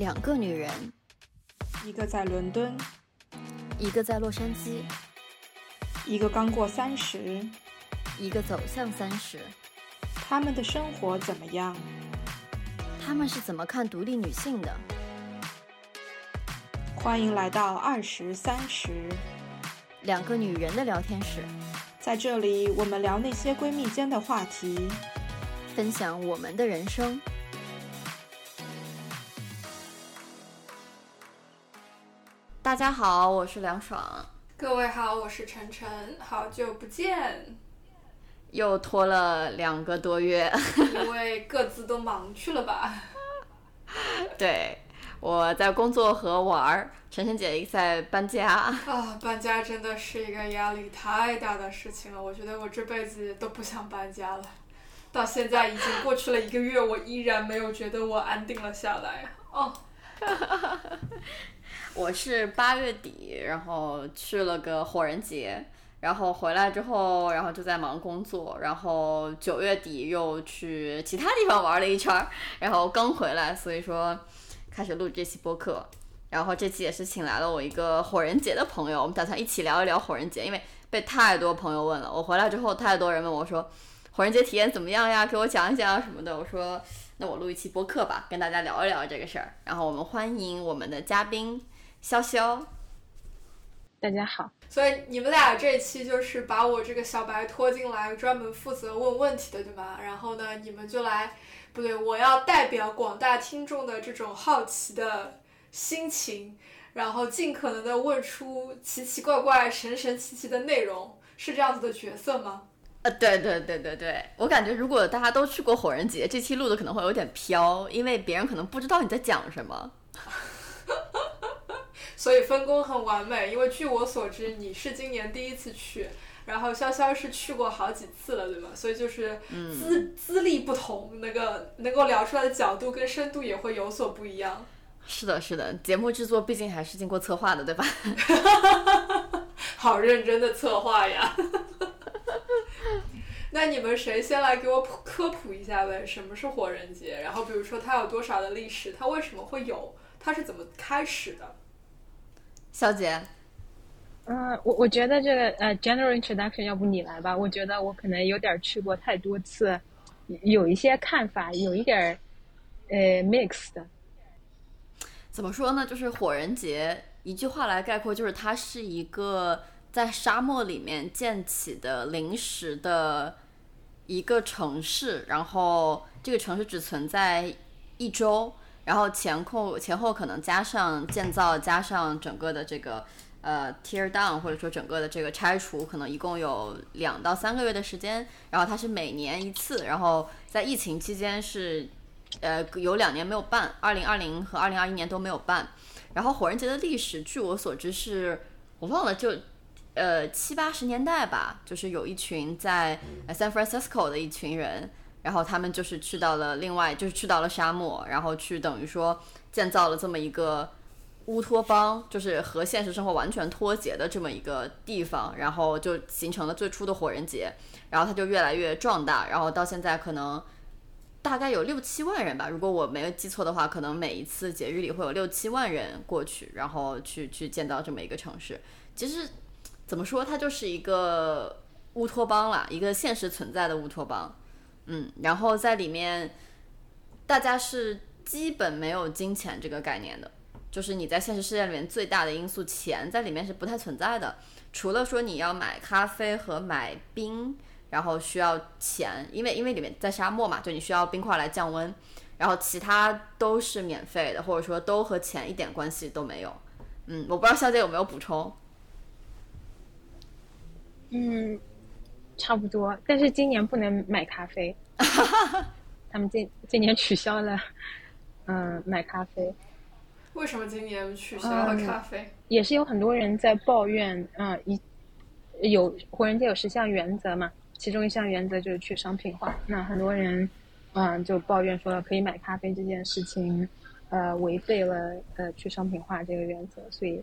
两个女人，一个在伦敦，一个在洛杉矶，一个刚过三十，一个走向三十。他们的生活怎么样？他们是怎么看独立女性的？欢迎来到二十三十，两个女人的聊天室，在这里我们聊那些闺蜜间的话题，分享我们的人生。大家好，我是梁爽，各位好，我是晨晨，好久不见，又拖了两个多月，因 为各自都忙去了吧？对，我在工作和玩儿，晨晨姐在搬家。啊，搬家真的是一个压力太大的事情了，我觉得我这辈子都不想搬家了。到现在已经过去了一个月，我依然没有觉得我安定了下来。哦。我是八月底，然后去了个火人节，然后回来之后，然后就在忙工作，然后九月底又去其他地方玩了一圈儿，然后刚回来，所以说开始录这期播客，然后这期也是请来了我一个火人节的朋友，我们打算一起聊一聊火人节，因为被太多朋友问了，我回来之后太多人问我说火人节体验怎么样呀，给我讲一讲什么的，我说那我录一期播客吧，跟大家聊一聊这个事儿，然后我们欢迎我们的嘉宾。潇潇，大家好。所以你们俩这期就是把我这个小白拖进来，专门负责问问题的，对吗？然后呢，你们就来，不对，我要代表广大听众的这种好奇的心情，然后尽可能的问出奇奇怪怪、神神奇奇的内容，是这样子的角色吗？呃，对对对对对，我感觉如果大家都去过火人节，这期录的可能会有点飘，因为别人可能不知道你在讲什么。所以分工很完美，因为据我所知，你是今年第一次去，然后潇潇是去过好几次了，对吗？所以就是资资历不同，那个能够聊出来的角度跟深度也会有所不一样。是的，是的，节目制作毕竟还是经过策划的，对吧？好认真的策划呀！那你们谁先来给我普科普一下呗？什么是火人节？然后比如说它有多少的历史？它为什么会有？它是怎么开始的？小姐，嗯，我我觉得这个呃，general introduction，要不你来吧？我觉得我可能有点去过太多次，有一些看法，有一点呃 mix 的。怎么说呢？就是火人节，一句话来概括，就是它是一个在沙漠里面建起的临时的一个城市，然后这个城市只存在一周。然后前后前后可能加上建造，加上整个的这个呃 tear down，或者说整个的这个拆除，可能一共有两到三个月的时间。然后它是每年一次，然后在疫情期间是呃有两年没有办，二零二零和二零二一年都没有办。然后火人节的历史，据我所知是我忘了，就呃七八十年代吧，就是有一群在 San Francisco 的一群人。然后他们就是去到了另外，就是去到了沙漠，然后去等于说建造了这么一个乌托邦，就是和现实生活完全脱节的这么一个地方，然后就形成了最初的火人节，然后它就越来越壮大，然后到现在可能大概有六七万人吧，如果我没有记错的话，可能每一次节日里会有六七万人过去，然后去去建造这么一个城市。其实怎么说，它就是一个乌托邦啦，一个现实存在的乌托邦。嗯，然后在里面，大家是基本没有金钱这个概念的，就是你在现实世界里面最大的因素钱在里面是不太存在的，除了说你要买咖啡和买冰，然后需要钱，因为因为里面在沙漠嘛，就你需要冰块来降温，然后其他都是免费的，或者说都和钱一点关系都没有。嗯，我不知道肖姐有没有补充。嗯。差不多，但是今年不能买咖啡，他们今今年取消了，嗯，买咖啡。为什么今年取消了咖啡？也是有很多人在抱怨，嗯，一有活人节有十项原则嘛，其中一项原则就是去商品化。那很多人，嗯，就抱怨说可以买咖啡这件事情，呃，违背了呃去商品化这个原则，所以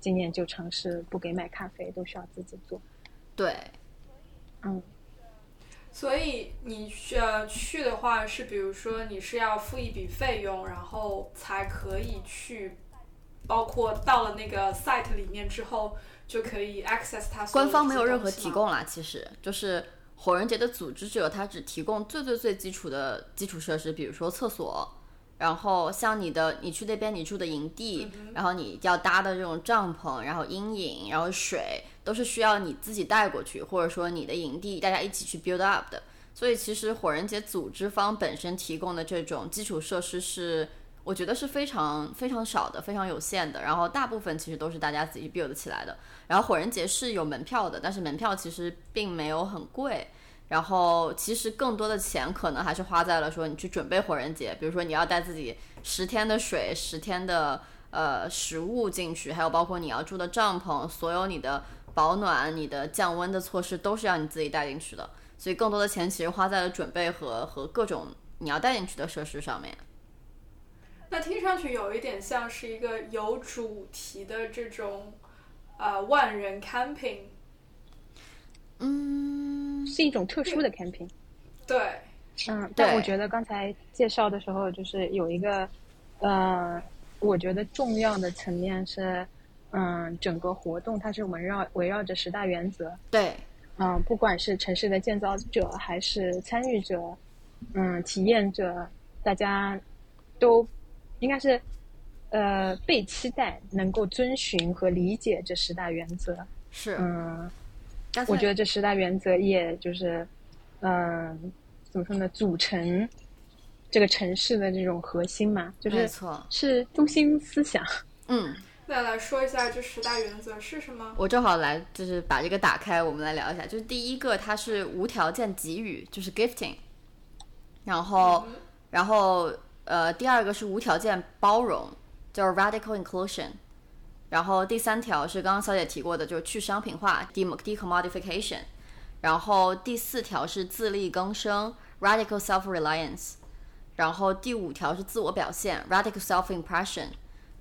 今年就尝试不给买咖啡，都需要自己做。对。嗯，所以你去呃去的话，是比如说你是要付一笔费用，然后才可以去，包括到了那个 site 里面之后，就可以 access 它。官方没有任何提供啦，其实就是火人节的组织者，他只提供最最最基础的基础设施，比如说厕所。然后像你的，你去那边你住的营地，然后你要搭的这种帐篷，然后阴影，然后水，都是需要你自己带过去，或者说你的营地大家一起去 build up 的。所以其实火人节组织方本身提供的这种基础设施是，我觉得是非常非常少的，非常有限的。然后大部分其实都是大家自己 build 起来的。然后火人节是有门票的，但是门票其实并没有很贵。然后其实更多的钱可能还是花在了说你去准备火人节，比如说你要带自己十天的水、十天的呃食物进去，还有包括你要住的帐篷，所有你的保暖、你的降温的措施都是要你自己带进去的。所以更多的钱其实花在了准备和和各种你要带进去的设施上面。那听上去有一点像是一个有主题的这种呃万人 camping。嗯，是一种特殊的 camping。对，嗯，但我觉得刚才介绍的时候，就是有一个，呃，我觉得重要的层面是，嗯，整个活动它是围绕围绕着十大原则。对，嗯，不管是城市的建造者还是参与者，嗯，体验者，大家都应该是，呃，被期待能够遵循和理解这十大原则。是，嗯。我觉得这十大原则也就是，嗯，怎么说呢？组成这个城市的这种核心嘛，就是是中心思想。嗯，那来说一下这十大原则是什么？我正好来就是把这个打开，我们来聊一下。就是第一个，它是无条件给予，就是 gifting。然后，然后呃，第二个是无条件包容，叫 radical inclusion。然后第三条是刚刚小姐提过的，就是去商品化 （decommodification）。然后第四条是自力更生 （radical self-reliance）。然后第五条是自我表现 （radical self-impression）。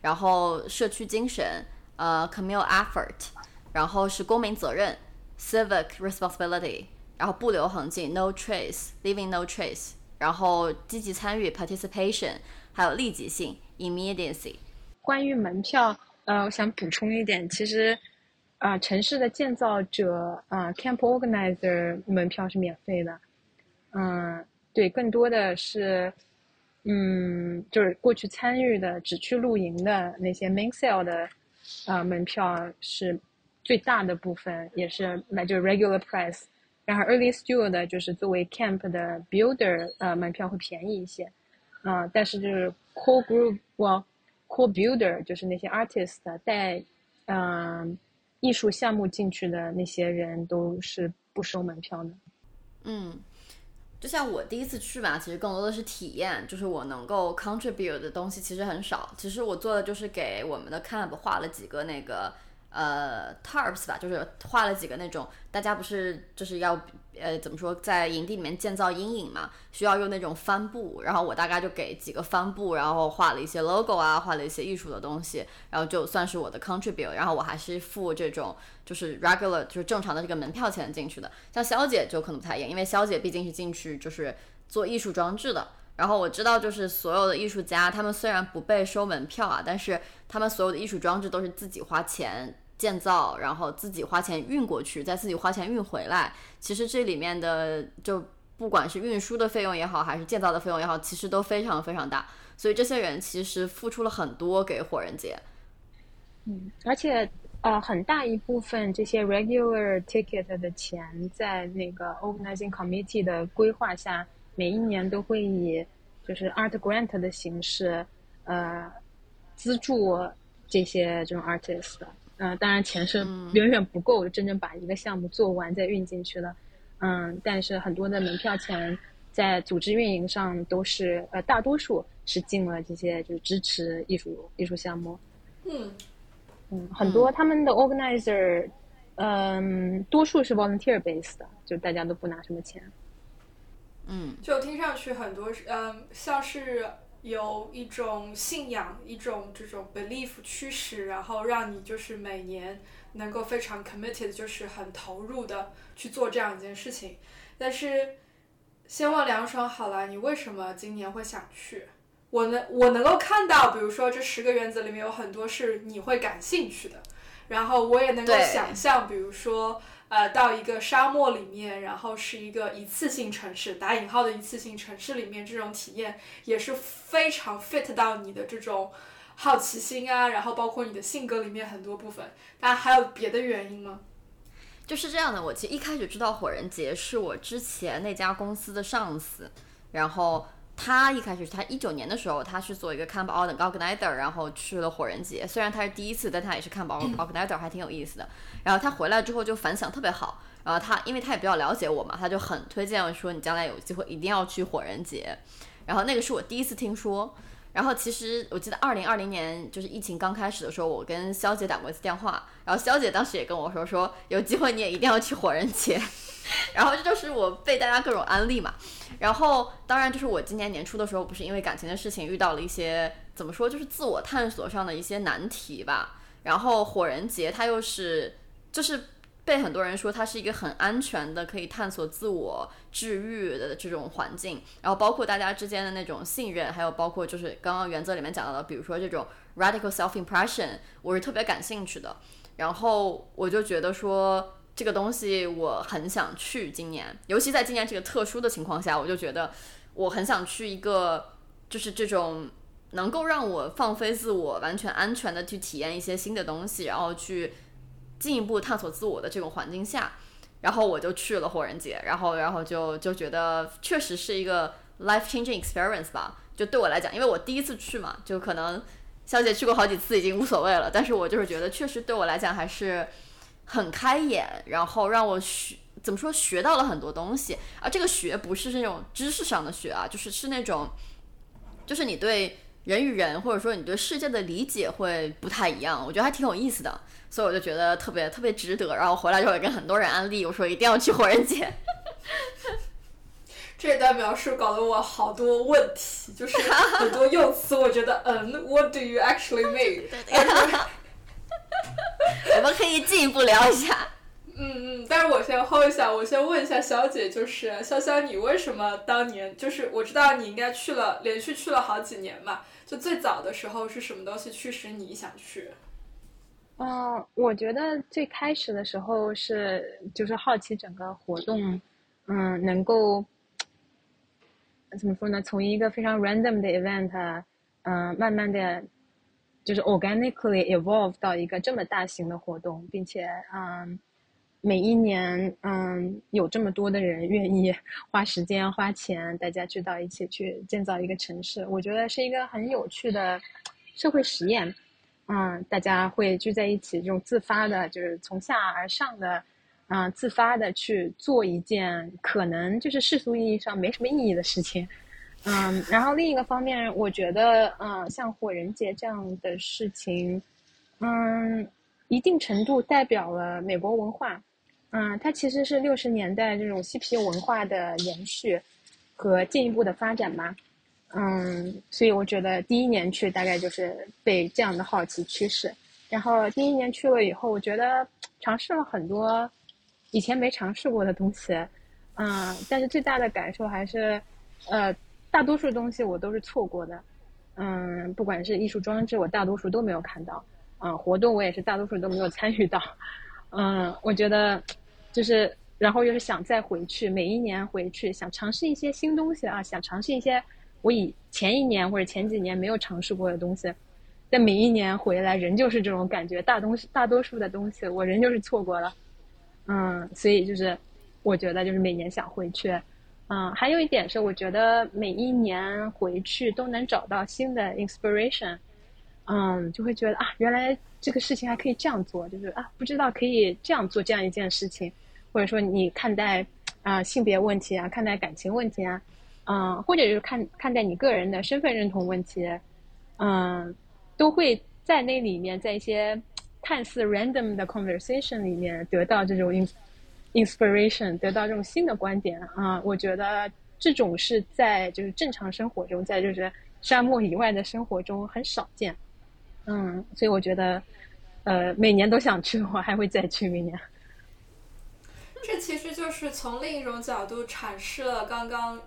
然后社区精神呃 （communal effort）。然后是公民责任 （civic responsibility）。然后不留痕迹 （no trace），leaving no trace。然后积极参与 （participation）。还有立即性 （immediacy）。关于门票。呃，我想补充一点，其实，啊，城市的建造者啊，camp organizer 门票是免费的，嗯，对，更多的是，嗯，就是过去参与的，只去露营的那些 main sale 的，啊，门票是最大的部分，也是买就是 regular price，然后 early steward 就是作为 camp 的 builder，呃，门票会便宜一些，啊，但是就是 core group，我。Core builder 就是那些 artist 带，嗯，艺术项目进去的那些人都是不收门票的。嗯，就像我第一次去吧，其实更多的是体验，就是我能够 contribute 的东西其实很少。其实我做的就是给我们的 camp 画了几个那个。呃，tarps 吧，就是画了几个那种，大家不是就是要呃怎么说，在营地里面建造阴影嘛，需要用那种帆布，然后我大概就给几个帆布，然后画了一些 logo 啊，画了一些艺术的东西，然后就算是我的 contribute，然后我还是付这种就是 regular 就是正常的这个门票钱进去的，像肖姐就可能不太一样，因为肖姐毕竟是进去就是做艺术装置的。然后我知道，就是所有的艺术家，他们虽然不被收门票啊，但是他们所有的艺术装置都是自己花钱建造，然后自己花钱运过去，再自己花钱运回来。其实这里面的就不管是运输的费用也好，还是建造的费用也好，其实都非常非常大。所以这些人其实付出了很多给火人节。嗯，而且呃，很大一部分这些 regular ticket 的钱，在那个 organizing committee 的规划下。每一年都会以就是 art grant 的形式，呃，资助这些这种 artist 的。嗯，当然钱是远远不够真正把一个项目做完再运进去的。嗯，但是很多的门票钱在组织运营上都是呃，大多数是进了这些就是支持艺术艺术项目。嗯嗯，很多他们的 organizer，嗯，多数是 volunteer base 的，就大家都不拿什么钱。嗯，就听上去很多，嗯，像是有一种信仰，一种这种 belief 驱使，然后让你就是每年能够非常 committed，就是很投入的去做这样一件事情。但是先问梁爽好了，你为什么今年会想去？我能我能够看到，比如说这十个原则里面有很多是你会感兴趣的，然后我也能够想象，比如说呃到一个沙漠里面，然后是一个一次性城市（打引号的一次性城市）里面，这种体验也是非常 fit 到你的这种好奇心啊，然后包括你的性格里面很多部分。当然还有别的原因吗？就是这样的，我其实一开始知道火人节是我之前那家公司的上司，然后他一开始他一九年的时候，他是做一个 camp organizer，然后去了火人节，虽然他是第一次，但他也是 camp organizer，还挺有意思的。然后他回来之后就反响特别好，然后他因为他也比较了解我嘛，他就很推荐说你将来有机会一定要去火人节。然后那个是我第一次听说，然后其实我记得二零二零年就是疫情刚开始的时候，我跟肖姐打过一次电话，然后肖姐当时也跟我说说有机会你也一定要去火人节，然后这就是我被大家各种安利嘛。然后当然就是我今年年初的时候，不是因为感情的事情遇到了一些怎么说，就是自我探索上的一些难题吧。然后火人节它又是就是被很多人说它是一个很安全的，可以探索自我、治愈的这种环境。然后包括大家之间的那种信任，还有包括就是刚刚原则里面讲到的，比如说这种 radical self impression，我是特别感兴趣的。然后我就觉得说这个东西我很想去今年，尤其在今年这个特殊的情况下，我就觉得我很想去一个就是这种能够让我放飞自我、完全安全的去体验一些新的东西，然后去进一步探索自我的这种环境下，然后我就去了火人节，然后然后就就觉得确实是一个 life changing experience 吧，就对我来讲，因为我第一次去嘛，就可能肖姐去过好几次已经无所谓了，但是我就是觉得确实对我来讲还是很开眼，然后让我学怎么说学到了很多东西，而这个学不是那种知识上的学啊，就是是那种就是你对人与人或者说你对世界的理解会不太一样，我觉得还挺有意思的，所以我就觉得特别特别值得。然后回来之后也跟很多人安利，我说一定要去火人节。这段描述搞得我好多问题，就是很多用词，我觉得嗯，What do you actually mean？我们可以进一步聊一下。嗯嗯，但是我先 hold 一下，我先问一下小姐，就是潇潇，你为什么当年就是我知道你应该去了，连续去了好几年嘛，就最早的时候是什么东西驱使你想去？嗯，我觉得最开始的时候是就是好奇整个活动，嗯，能够怎么说呢？从一个非常 random 的 event，嗯，慢慢的就是 organically evolve 到一个这么大型的活动，并且嗯，每一年嗯有这么多的人愿意花时间花钱，大家聚到一起去建造一个城市，我觉得是一个很有趣的社会实验。嗯，大家会聚在一起，这种自发的，就是从下而上的，嗯，自发的去做一件可能就是世俗意义上没什么意义的事情。嗯，然后另一个方面，我觉得，嗯，像火人节这样的事情，嗯，一定程度代表了美国文化。嗯，它其实是六十年代这种嬉皮文化的延续和进一步的发展嘛。嗯，所以我觉得第一年去大概就是被这样的好奇驱使，然后第一年去了以后，我觉得尝试了很多以前没尝试过的东西，嗯，但是最大的感受还是，呃，大多数东西我都是错过的，嗯，不管是艺术装置，我大多数都没有看到，嗯，活动我也是大多数都没有参与到，嗯，我觉得就是，然后又是想再回去，每一年回去想尝试一些新东西啊，想尝试一些。我以前一年或者前几年没有尝试过的东西，但每一年回来仍旧是这种感觉，大东西大多数的东西我仍旧是错过了，嗯，所以就是我觉得就是每年想回去，嗯，还有一点是我觉得每一年回去都能找到新的 inspiration，嗯，就会觉得啊，原来这个事情还可以这样做，就是啊，不知道可以这样做这样一件事情，或者说你看待啊、性别问题啊，看待感情问题啊。嗯，或者就是看看待你个人的身份认同问题，嗯，都会在那里面，在一些看似 random 的 conversation 里面得到这种 inspiration，得到这种新的观点啊。我觉得这种是在就是正常生活中，在就是沙漠以外的生活中很少见。嗯，所以我觉得，呃，每年都想去，我还会再去明年。这其实就是从另一种角度阐释了刚刚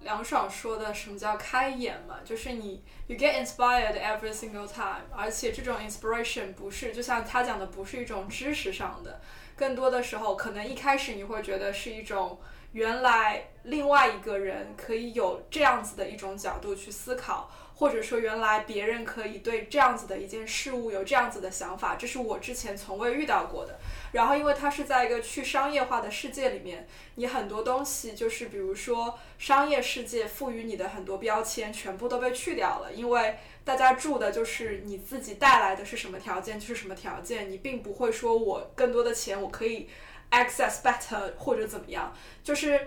梁爽说的什么叫开眼嘛，就是你 you get inspired every single time，而且这种 inspiration 不是就像他讲的，不是一种知识上的，更多的时候可能一开始你会觉得是一种原来另外一个人可以有这样子的一种角度去思考。或者说，原来别人可以对这样子的一件事物有这样子的想法，这是我之前从未遇到过的。然后，因为它是在一个去商业化的世界里面，你很多东西就是，比如说商业世界赋予你的很多标签，全部都被去掉了。因为大家住的就是你自己带来的是什么条件就是什么条件，你并不会说我更多的钱我可以 access better 或者怎么样。就是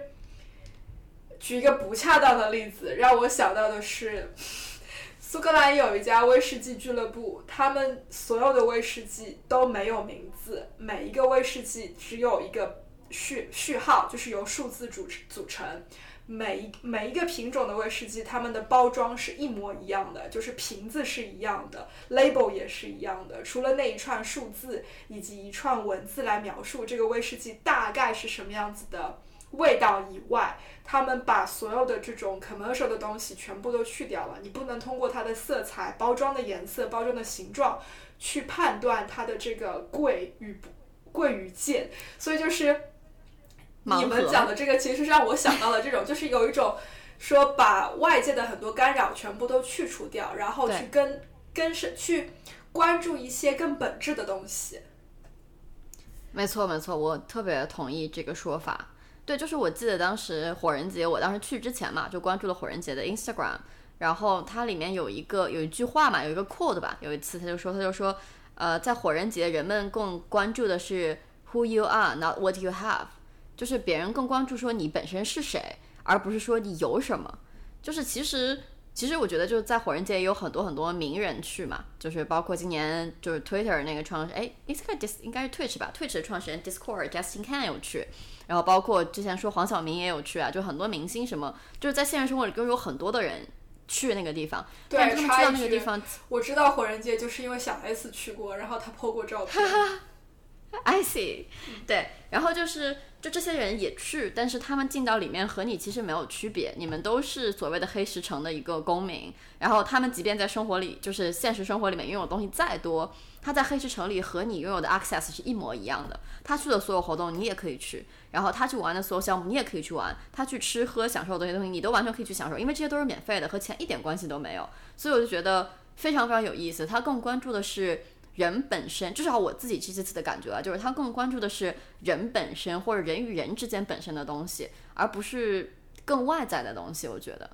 举一个不恰当的例子，让我想到的是。苏格兰有一家威士忌俱乐部，他们所有的威士忌都没有名字，每一个威士忌只有一个序序号，就是由数字组组成。每一每一个品种的威士忌，它们的包装是一模一样的，就是瓶子是一样的，label 也是一样的，除了那一串数字以及一串文字来描述这个威士忌大概是什么样子的。味道以外，他们把所有的这种 commercial 的东西全部都去掉了。你不能通过它的色彩、包装的颜色、包装的形状去判断它的这个贵与不贵与贱。所以就是你们讲的这个，其实让我想到了这种，就是有一种说把外界的很多干扰全部都去除掉，然后去跟跟是去关注一些更本质的东西。没错，没错，我特别同意这个说法。对，就是我记得当时火人节，我当时去之前嘛，就关注了火人节的 Instagram，然后它里面有一个有一句话嘛，有一个 quote 吧，有一次他就说，他就说，呃，在火人节，人们更关注的是 who you are, not what you have，就是别人更关注说你本身是谁，而不是说你有什么。就是其实其实我觉得就是在火人节也有很多很多名人去嘛，就是包括今年就是 Twitter 那个创始，哎，应该 dis 应该是 Twitch 吧，Twitch 的创始人 Discord Justin Kan 有去。然后包括之前说黄晓明也有去啊，就很多明星什么，就是在现实生活里都有很多的人去那个地方。对，他们去到那个地方，我知道火人节就是因为小 S 去过，然后他 po 过照片。I see，对，然后就是。就这些人也去，但是他们进到里面和你其实没有区别，你们都是所谓的黑石城的一个公民。然后他们即便在生活里，就是现实生活里面拥有东西再多，他在黑石城里和你拥有的 access 是一模一样的。他去的所有活动你也可以去，然后他去玩的所有项目你也可以去玩，他去吃喝享受的这些东西你都完全可以去享受，因为这些都是免费的，和钱一点关系都没有。所以我就觉得非常非常有意思。他更关注的是。人本身，至少我自己这次的感觉啊，就是他更关注的是人本身或者人与人之间本身的东西，而不是更外在的东西。我觉得。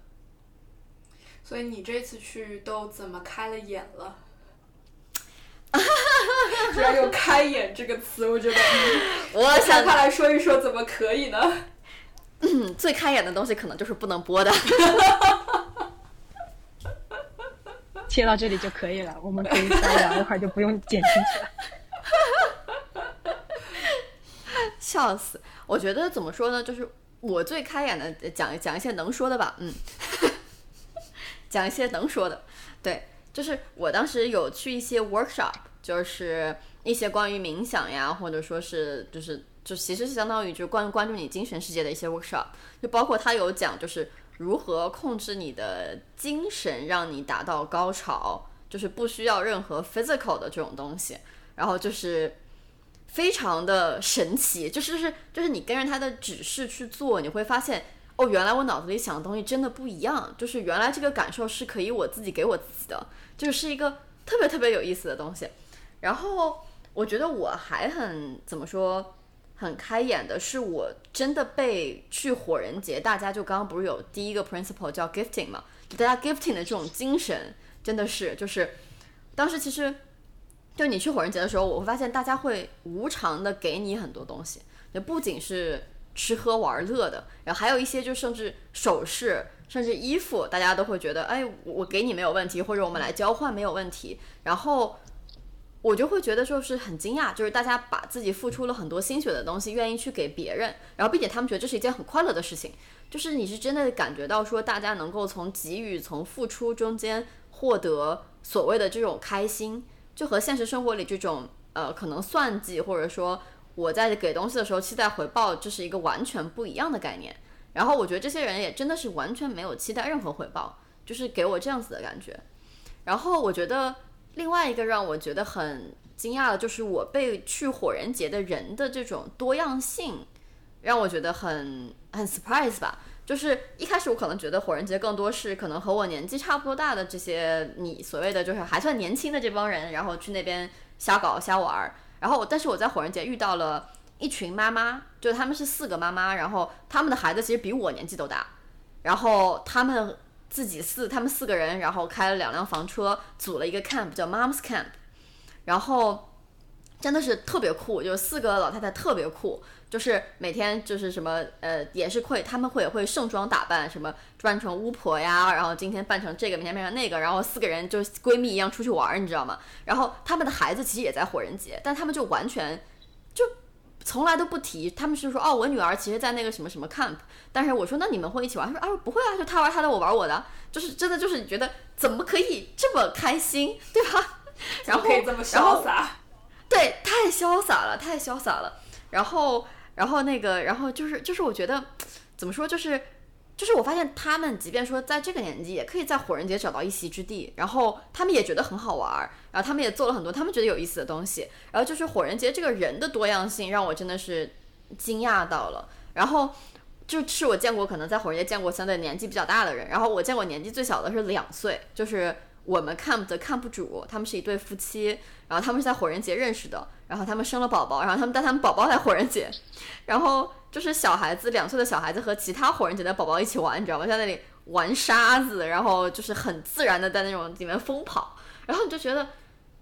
所以你这次去都怎么开了眼了？居然用“开眼”这个词，我觉得，我想他来说一说，怎么可以呢？最开眼的东西可能就是不能播的。切到这里就可以了，我们可以再聊一会儿，就不用剪进去了。笑死！我觉得怎么说呢？就是我最开眼的，讲讲一些能说的吧。嗯，讲一些能说的。对，就是我当时有去一些 workshop，就是一些关于冥想呀，或者说是就是就其实是相当于就关关注你精神世界的一些 workshop，就包括他有讲就是。如何控制你的精神，让你达到高潮，就是不需要任何 physical 的这种东西，然后就是非常的神奇，就是就是就是你跟着他的指示去做，你会发现哦，原来我脑子里想的东西真的不一样，就是原来这个感受是可以我自己给我自己的，就是一个特别特别有意思的东西。然后我觉得我还很怎么说？很开眼的是，我真的被去火人节，大家就刚刚不是有第一个 principle 叫 gifting 嘛？就大家 gifting 的这种精神，真的是就是，当时其实就你去火人节的时候，我会发现大家会无偿的给你很多东西，就不仅是吃喝玩乐的，然后还有一些就甚至首饰，甚至衣服，大家都会觉得，哎，我给你没有问题，或者我们来交换没有问题，然后。我就会觉得就是很惊讶，就是大家把自己付出了很多心血的东西，愿意去给别人，然后并且他们觉得这是一件很快乐的事情，就是你是真的感觉到说大家能够从给予、从付出中间获得所谓的这种开心，就和现实生活里这种呃可能算计或者说我在给东西的时候期待回报，这是一个完全不一样的概念。然后我觉得这些人也真的是完全没有期待任何回报，就是给我这样子的感觉。然后我觉得另外一个让我觉得很惊讶的就是我被去火人节的人的这种多样性，让我觉得很很 surprise 吧。就是一开始我可能觉得火人节更多是可能和我年纪差不多大的这些你所谓的就是还算年轻的这帮人，然后去那边瞎搞瞎玩儿。然后但是我在火人节遇到了一群妈妈，就他们是四个妈妈，然后他们的孩子其实比我年纪都大，然后他们自己四他们四个人，然后开了两辆房车，组了一个 camp 叫 Moms Camp，然后真的是特别酷，就是四个老太太特别酷。就是每天就是什么呃，也是会他们会也会盛装打扮，什么扮成巫婆呀，然后今天扮成这个，明天扮成那个，然后四个人就闺蜜一样出去玩，你知道吗？然后他们的孩子其实也在火人节，但他们就完全就从来都不提，他们是说哦，我女儿其实在那个什么什么 camp，但是我说那你们会一起玩？他说啊不会啊，就他玩他的，我玩我的，就是真的就是你觉得怎么可以这么开心，对吧？然后可以这么潇洒，对，太潇洒了，太潇洒了，然后。然后那个，然后就是就是，我觉得怎么说，就是就是我发现他们，即便说在这个年纪，也可以在火人节找到一席之地。然后他们也觉得很好玩儿，然后他们也做了很多他们觉得有意思的东西。然后就是火人节这个人的多样性，让我真的是惊讶到了。然后就是我见过可能在火人节见过相对年纪比较大的人，然后我见过年纪最小的是两岁，就是我们看的看不主，他们是一对夫妻，然后他们是在火人节认识的。然后他们生了宝宝，然后他们带他们宝宝来火人节，然后就是小孩子两岁的小孩子和其他火人节的宝宝一起玩，你知道吗？在那里玩沙子，然后就是很自然的在那种里面疯跑，然后你就觉得，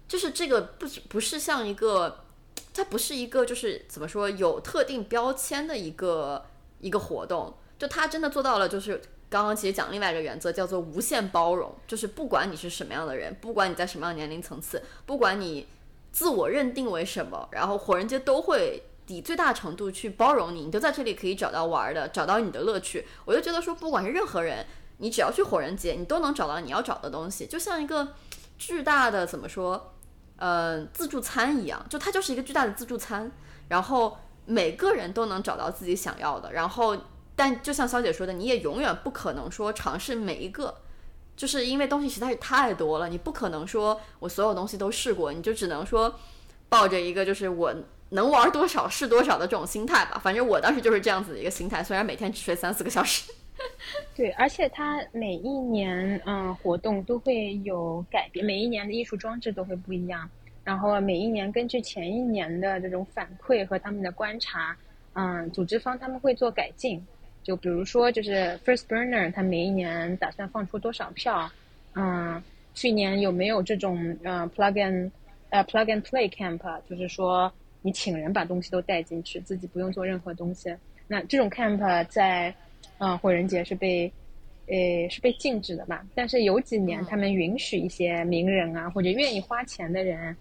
就是这个不不是像一个，它不是一个就是怎么说有特定标签的一个一个活动，就他真的做到了，就是刚刚其实讲另外一个原则叫做无限包容，就是不管你是什么样的人，不管你在什么样的年龄层次，不管你。自我认定为什么？然后火人节都会以最大程度去包容你，你就在这里可以找到玩的，找到你的乐趣。我就觉得说，不管是任何人，你只要去火人节，你都能找到你要找的东西，就像一个巨大的怎么说，呃，自助餐一样，就它就是一个巨大的自助餐。然后每个人都能找到自己想要的。然后，但就像肖姐说的，你也永远不可能说尝试每一个。就是因为东西实在是太多了，你不可能说我所有东西都试过，你就只能说抱着一个就是我能玩多少是多少的这种心态吧。反正我当时就是这样子的一个心态，虽然每天只睡三四个小时。对，而且它每一年嗯活动都会有改变，每一年的艺术装置都会不一样，然后每一年根据前一年的这种反馈和他们的观察，嗯，组织方他们会做改进。就比如说，就是 First Burner，他每一年打算放出多少票？嗯，去年有没有这种呃 Plug and 呃 Plug and Play Camp？就是说你请人把东西都带进去，自己不用做任何东西。那这种 Camp 在嗯火人节是被呃是被禁止的吧？但是有几年他们允许一些名人啊或者愿意花钱的人，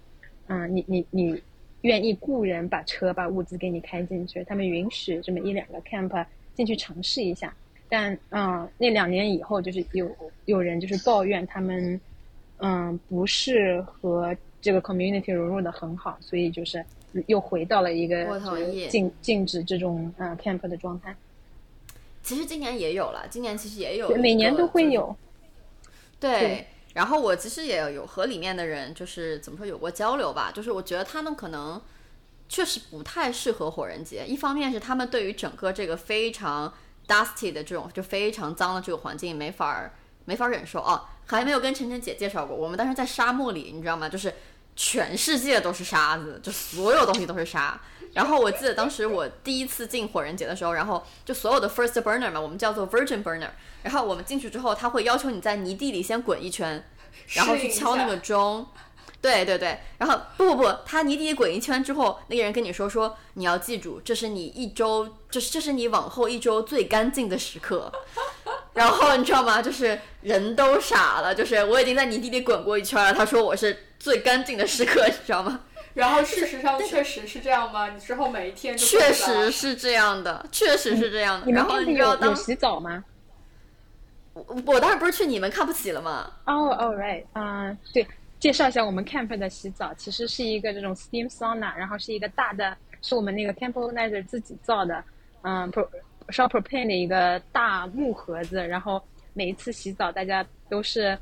嗯，你你你愿意雇人把车把物资给你开进去，他们允许这么一两个 Camp。进去尝试一下，但嗯，那两年以后，就是有有人就是抱怨他们，嗯，不是和这个 community 融入的很好，所以就是又回到了一个禁禁止这种嗯 camp 的状态。其实今年也有了，今年其实也有，每年都会有。对，然后我其实也有和里面的人就是怎么说有过交流吧，就是我觉得他们可能。确实不太适合火人节。一方面是他们对于整个这个非常 dusty 的这种就非常脏的这个环境没法儿没法忍受啊。还没有跟晨晨姐介绍过，我们当时在沙漠里，你知道吗？就是全世界都是沙子，就所有东西都是沙。然后我记得当时我第一次进火人节的时候，然后就所有的 first burner 嘛，我们叫做 virgin burner。然后我们进去之后，他会要求你在泥地里先滚一圈，然后去敲那个钟。对对对，然后不不不，他泥地滚一圈之后，那个人跟你说说，你要记住，这是你一周，就是这是你往后一周最干净的时刻。然后你知道吗？就是人都傻了，就是我已经在泥地里滚过一圈了，他说我是最干净的时刻，你知道吗？然后事实上确实是这样吗？你之后每一天确实是这样的，确实是这样的。然后你要当洗澡吗？我我当时不是去你们看不起了吗？哦哦，right，啊，对。介绍一下我们 camp 的洗澡，其实是一个这种 steam sauna，然后是一个大的是我们那个 camp organizer 自己造的，嗯，pro 烧 propane 的一个大木盒子，然后每一次洗澡大家都是。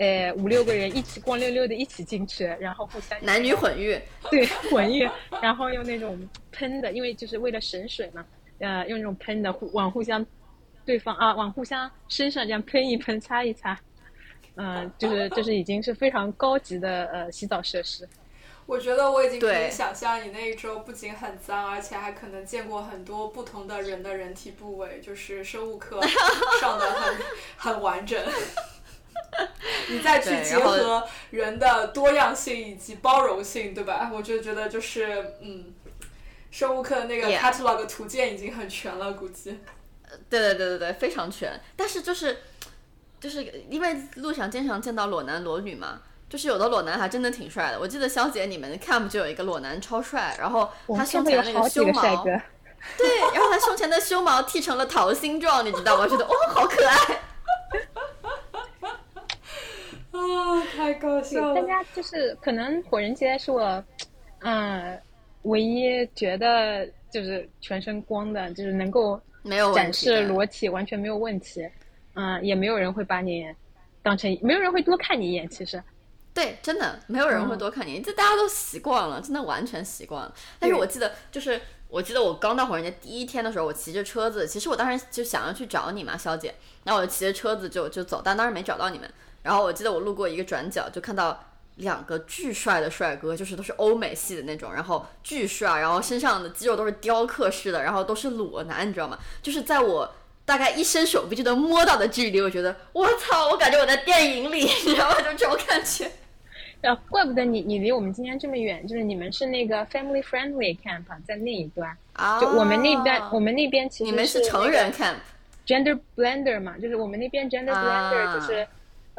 呃，五六个人一起光溜溜的一起进去，然后互相男女混浴，对混浴，然后用那种喷的，因为就是为了省水嘛，呃，用那种喷的互往互相对方啊往互相身上这样喷一喷擦一擦，嗯，就是就是已经是非常高级的呃洗澡设施。我觉得我已经可以想象你那一周不仅很脏，而且还可能见过很多不同的人的人体部位，就是生物课 上的很很完整。你再去结合人的多样性以及包容性，对吧？我就觉得就是，嗯，生物课的那个 catalog 图鉴已经很全了，估计。对对对对对，非常全。但是就是，就是因为路上经常见到裸男裸女嘛，就是有的裸男还真的挺帅的。我记得肖姐你们 camp 就有一个裸男超帅，然后他胸前那个胸毛，对，然后他胸前的胸毛剃成了桃心状，你知道吗？觉得哦，好可爱。啊，太搞笑了！大家就是可能火人节是我，嗯，唯一觉得就是全身光的，就是能够没有展示裸体，完全没有问题。嗯，也没有人会把你当成，没有人会多看你一眼。其实，对，真的没有人会多看你，这大家都习惯了，真的完全习惯了。但是我记得，就是我记得我刚到火人节第一天的时候，我骑着车子，其实我当时就想要去找你嘛，肖姐，然后我就骑着车子就就走，但当时没找到你们。然后我记得我路过一个转角，就看到两个巨帅的帅哥，就是都是欧美系的那种，然后巨帅，然后身上的肌肉都是雕刻式的，然后都是裸男，你知道吗？就是在我大概一伸手臂就能摸到的距离，我觉得我操，我感觉我在电影里，你知道吗？就这种感觉。啊，怪不得你你离我们今天这么远，就是你们是那个 family friendly camp 在那一端，就我们那边我们那边其实你们是成人 camp，gender blender 嘛，就是我们那边 gender blender 就是。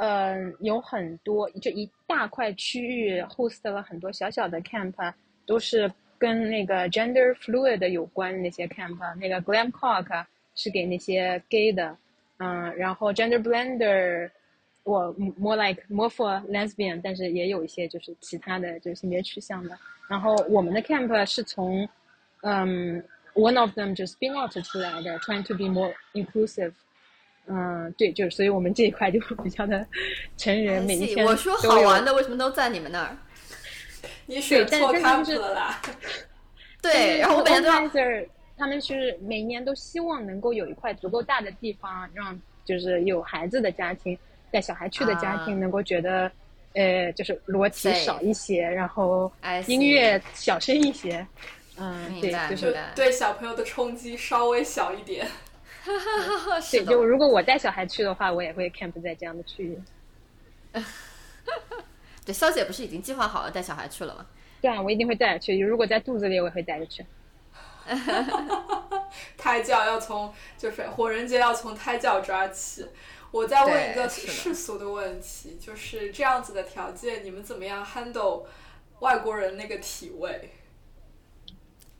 嗯，有很多，就一大块区域 host 了很多小小的 camp，都是跟那个 gender fluid 有关的那些 camp。那个 glam cock 是给那些 gay 的，嗯，然后 gender blender 我 more like more for lesbian，但是也有一些就是其他的就是性别取向的。然后我们的 camp 是从嗯 one of them 就 spin out 出来的，trying to be more inclusive。嗯，对，就是，所以我们这一块就比较的成人，每一天我说好玩的，为什么都在你们那儿？你选错 camp 了啦。对，然后我本来是他们是每年都希望能够有一块足够大的地方，让就是有孩子的家庭带小孩去的家庭能够觉得，呃，就是裸体少一些，然后音乐小声一些。嗯，对，就是对小朋友的冲击稍微小一点。对，就如果我带小孩去的话，我也会 camp 在这样的区域。对，肖姐不是已经计划好了带小孩去了吗？对啊，我一定会带着去。如果在肚子里，我也会带着去。胎教要从就是火人节要从胎教抓起。我再问一个世俗的问题，就是这样子的条件，你们怎么样 handle 外国人那个体位？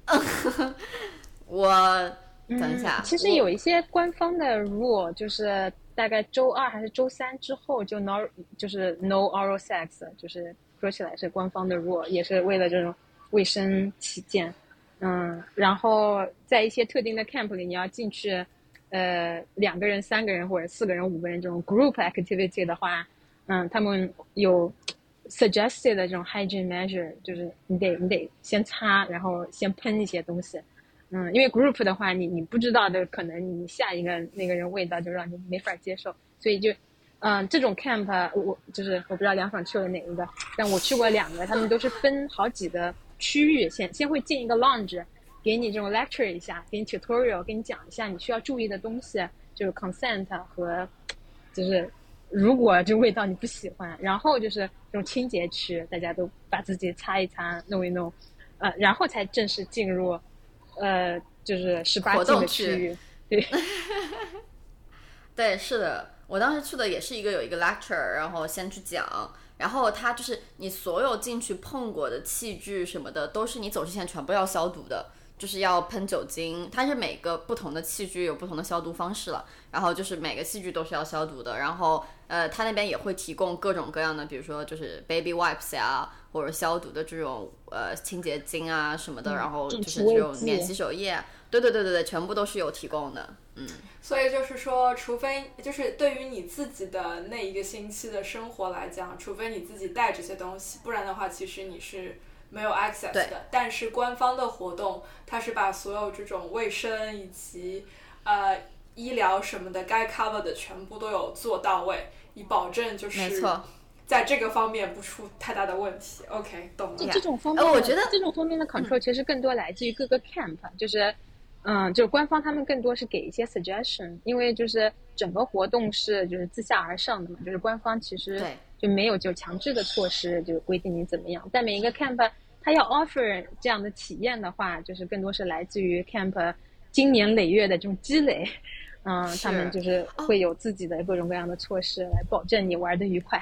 我。等一下，其实有一些官方的 rule，就是大概周二还是周三之后就 no 就是 no oral sex，就是说起来是官方的 rule，也是为了这种卫生起见。嗯，然后在一些特定的 camp 里，你要进去，呃，两个人、三个人或者四个人、五个人这种 group activity 的话，嗯，他们有 suggested 的这种 hygiene measure，就是你得你得先擦，然后先喷一些东西。嗯，因为 group 的话，你你不知道的，可能你下一个那个人味道就让你没法接受，所以就，嗯，这种 camp 我就是我不知道梁爽去了哪一个，但我去过两个，他们都是分好几个区域，先先会进一个 lounge，给你这种 lecture 一下，给你 tutorial，给你讲一下你需要注意的东西，就是 consent 和，就是如果这味道你不喜欢，然后就是这种清洁区，大家都把自己擦一擦，弄一弄，呃，然后才正式进入。呃，就是十八禁的区域，对，对，是的，我当时去的也是一个有一个 lecture，然后先去讲，然后它就是你所有进去碰过的器具什么的，都是你走之前全部要消毒的，就是要喷酒精，它是每个不同的器具有不同的消毒方式了，然后就是每个器具都是要消毒的，然后呃，它那边也会提供各种各样的，比如说就是 baby wipes 呀，或者消毒的这种呃清洁精啊什么的，然后就是这种免洗手液，对对对对对，全部都是有提供的，嗯。所以就是说，除非就是对于你自己的那一个星期的生活来讲，除非你自己带这些东西，不然的话，其实你是。没有 access 的，但是官方的活动，它是把所有这种卫生以及呃医疗什么的该 cover 的全部都有做到位，以保证就是在这个方面不出太大的问题。OK，懂了。这种方面，我觉得这种方面的 control 其实更多来自于各个 camp，就是嗯，就是官方他们更多是给一些 suggestion，因为就是整个活动是就是自下而上的嘛，就是官方其实。就没有就强制的措施，就规定你怎么样。但每一个 camp，他要 offer 这样的体验的话，就是更多是来自于 camp 经年累月的这种积累。嗯，他们就是会有自己的各种各样的措施来保证你玩的愉快。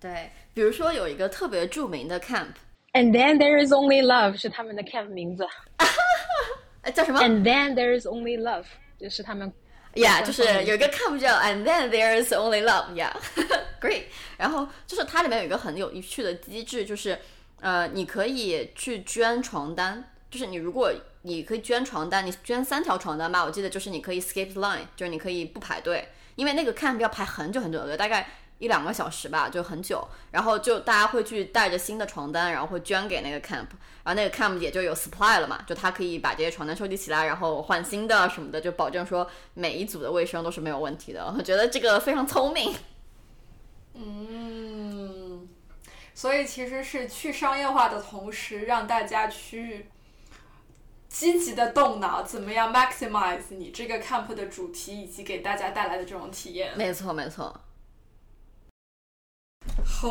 对，比如说有一个特别著名的 camp，And then there is only love 是他们的 camp 名字。叫什么？And then there is only love 就是他们。Yeah，就是有一个 camp 叫 And then there is only love，Yeah。Great，然后就是它里面有一个很有趣的机制，就是呃，你可以去捐床单，就是你如果你可以捐床单，你捐三条床单吧，我记得就是你可以 skip line，就是你可以不排队，因为那个 camp 要排很久很久的，大概一两个小时吧，就很久，然后就大家会去带着新的床单，然后会捐给那个 camp，然后那个 camp 也就有 supply 了嘛，就他可以把这些床单收集起来，然后换新的什么的，就保证说每一组的卫生都是没有问题的，我觉得这个非常聪明。嗯，所以其实是去商业化的同时，让大家去积极的动脑，怎么样 maximize 你这个 camp 的主题以及给大家带来的这种体验。没错，没错。好，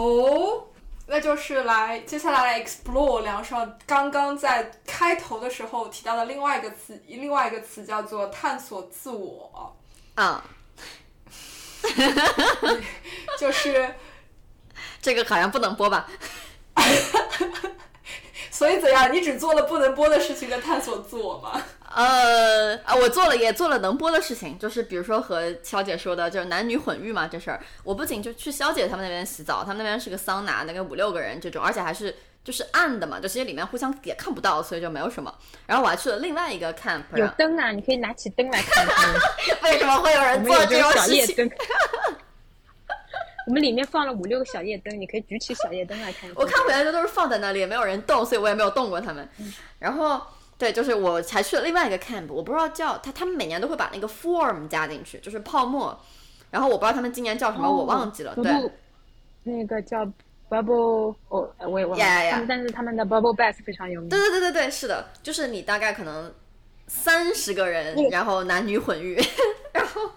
那就是来接下来来 explore 梁少刚刚在开头的时候提到的另外一个词，另外一个词叫做探索自我。啊。就是这个好像不能播吧？所以怎样？你只做了不能播的事情在探索自我吗？呃啊，我做了，也做了能播的事情，就是比如说和肖姐说的，就是男女混浴嘛，这事儿。我不仅就去肖姐他们那边洗澡，他们那边是个桑拿，那个五六个人这种，而且还是。就是暗的嘛，就其实里面互相也看不到，所以就没有什么。然后我还去了另外一个 camp，有灯啊，你可以拿起灯来看。为什么会有人做这种事情？我们里面放了五六个小夜灯，你可以举起小夜灯来看。我看回来的都是放在那里，也没有人动，所以我也没有动过他们。然后对，就是我才去了另外一个 camp，我不知道叫他，他们每年都会把那个 form 加进去，就是泡沫。然后我不知道他们今年叫什么，我忘记了。对，那个叫。Bubble 哦，我也忘了。他们但是他们的 Bubble Bath 非常有名。对对对对对，是的，就是你大概可能三十个人，然后男女混浴，然后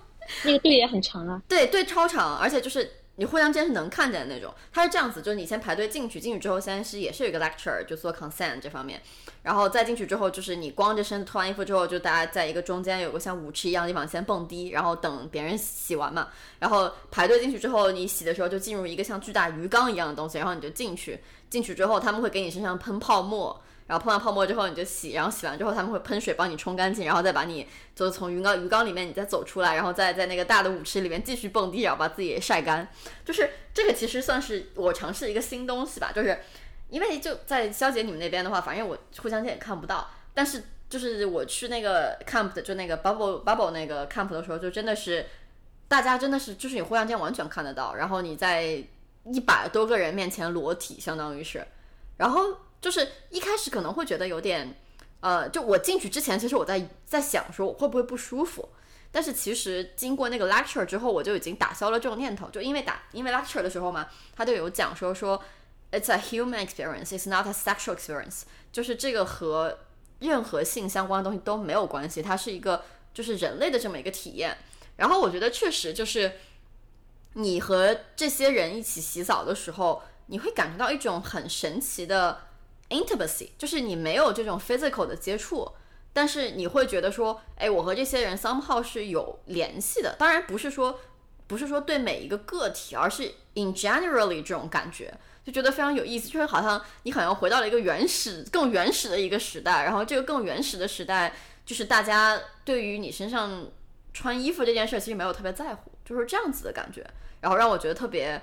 那个队也很长啊。对队超长，而且就是你互相之间是能看见的那种。它是这样子，就是你先排队进去，进去之后先是也是有一个 lecture，就做 consent 这方面。然后再进去之后，就是你光着身脱完衣服之后，就大家在一个中间有个像舞池一样的地方先蹦迪，然后等别人洗完嘛。然后排队进去之后，你洗的时候就进入一个像巨大鱼缸一样的东西，然后你就进去。进去之后，他们会给你身上喷泡沫，然后喷完泡沫之后你就洗，然后洗完之后他们会喷水帮你冲干净，然后再把你就从鱼缸鱼缸里面你再走出来，然后再在那个大的舞池里面继续蹦迪，然后把自己晒干。就是这个其实算是我尝试一个新东西吧，就是。因为就在肖姐你们那边的话，反正我互相间也看不到。但是就是我去那个 camp 的，就那个 bubble bubble 那个 camp 的时候，就真的是大家真的是就是你互相间完全看得到。然后你在一百多个人面前裸体，相当于是。然后就是一开始可能会觉得有点，呃，就我进去之前，其实我在在想说我会不会不舒服。但是其实经过那个 lecture 之后，我就已经打消了这种念头。就因为打因为 lecture 的时候嘛，他就有讲说说。It's a human experience. It's not a sexual experience. 就是这个和任何性相关的东西都没有关系，它是一个就是人类的这么一个体验。然后我觉得确实就是你和这些人一起洗澡的时候，你会感觉到一种很神奇的 intimacy，就是你没有这种 physical 的接触，但是你会觉得说，哎，我和这些人 somehow 是有联系的。当然不是说。不是说对每一个个体，而是 in generally 这种感觉，就觉得非常有意思，就是好像你好像回到了一个原始、更原始的一个时代，然后这个更原始的时代，就是大家对于你身上穿衣服这件事其实没有特别在乎，就是这样子的感觉，然后让我觉得特别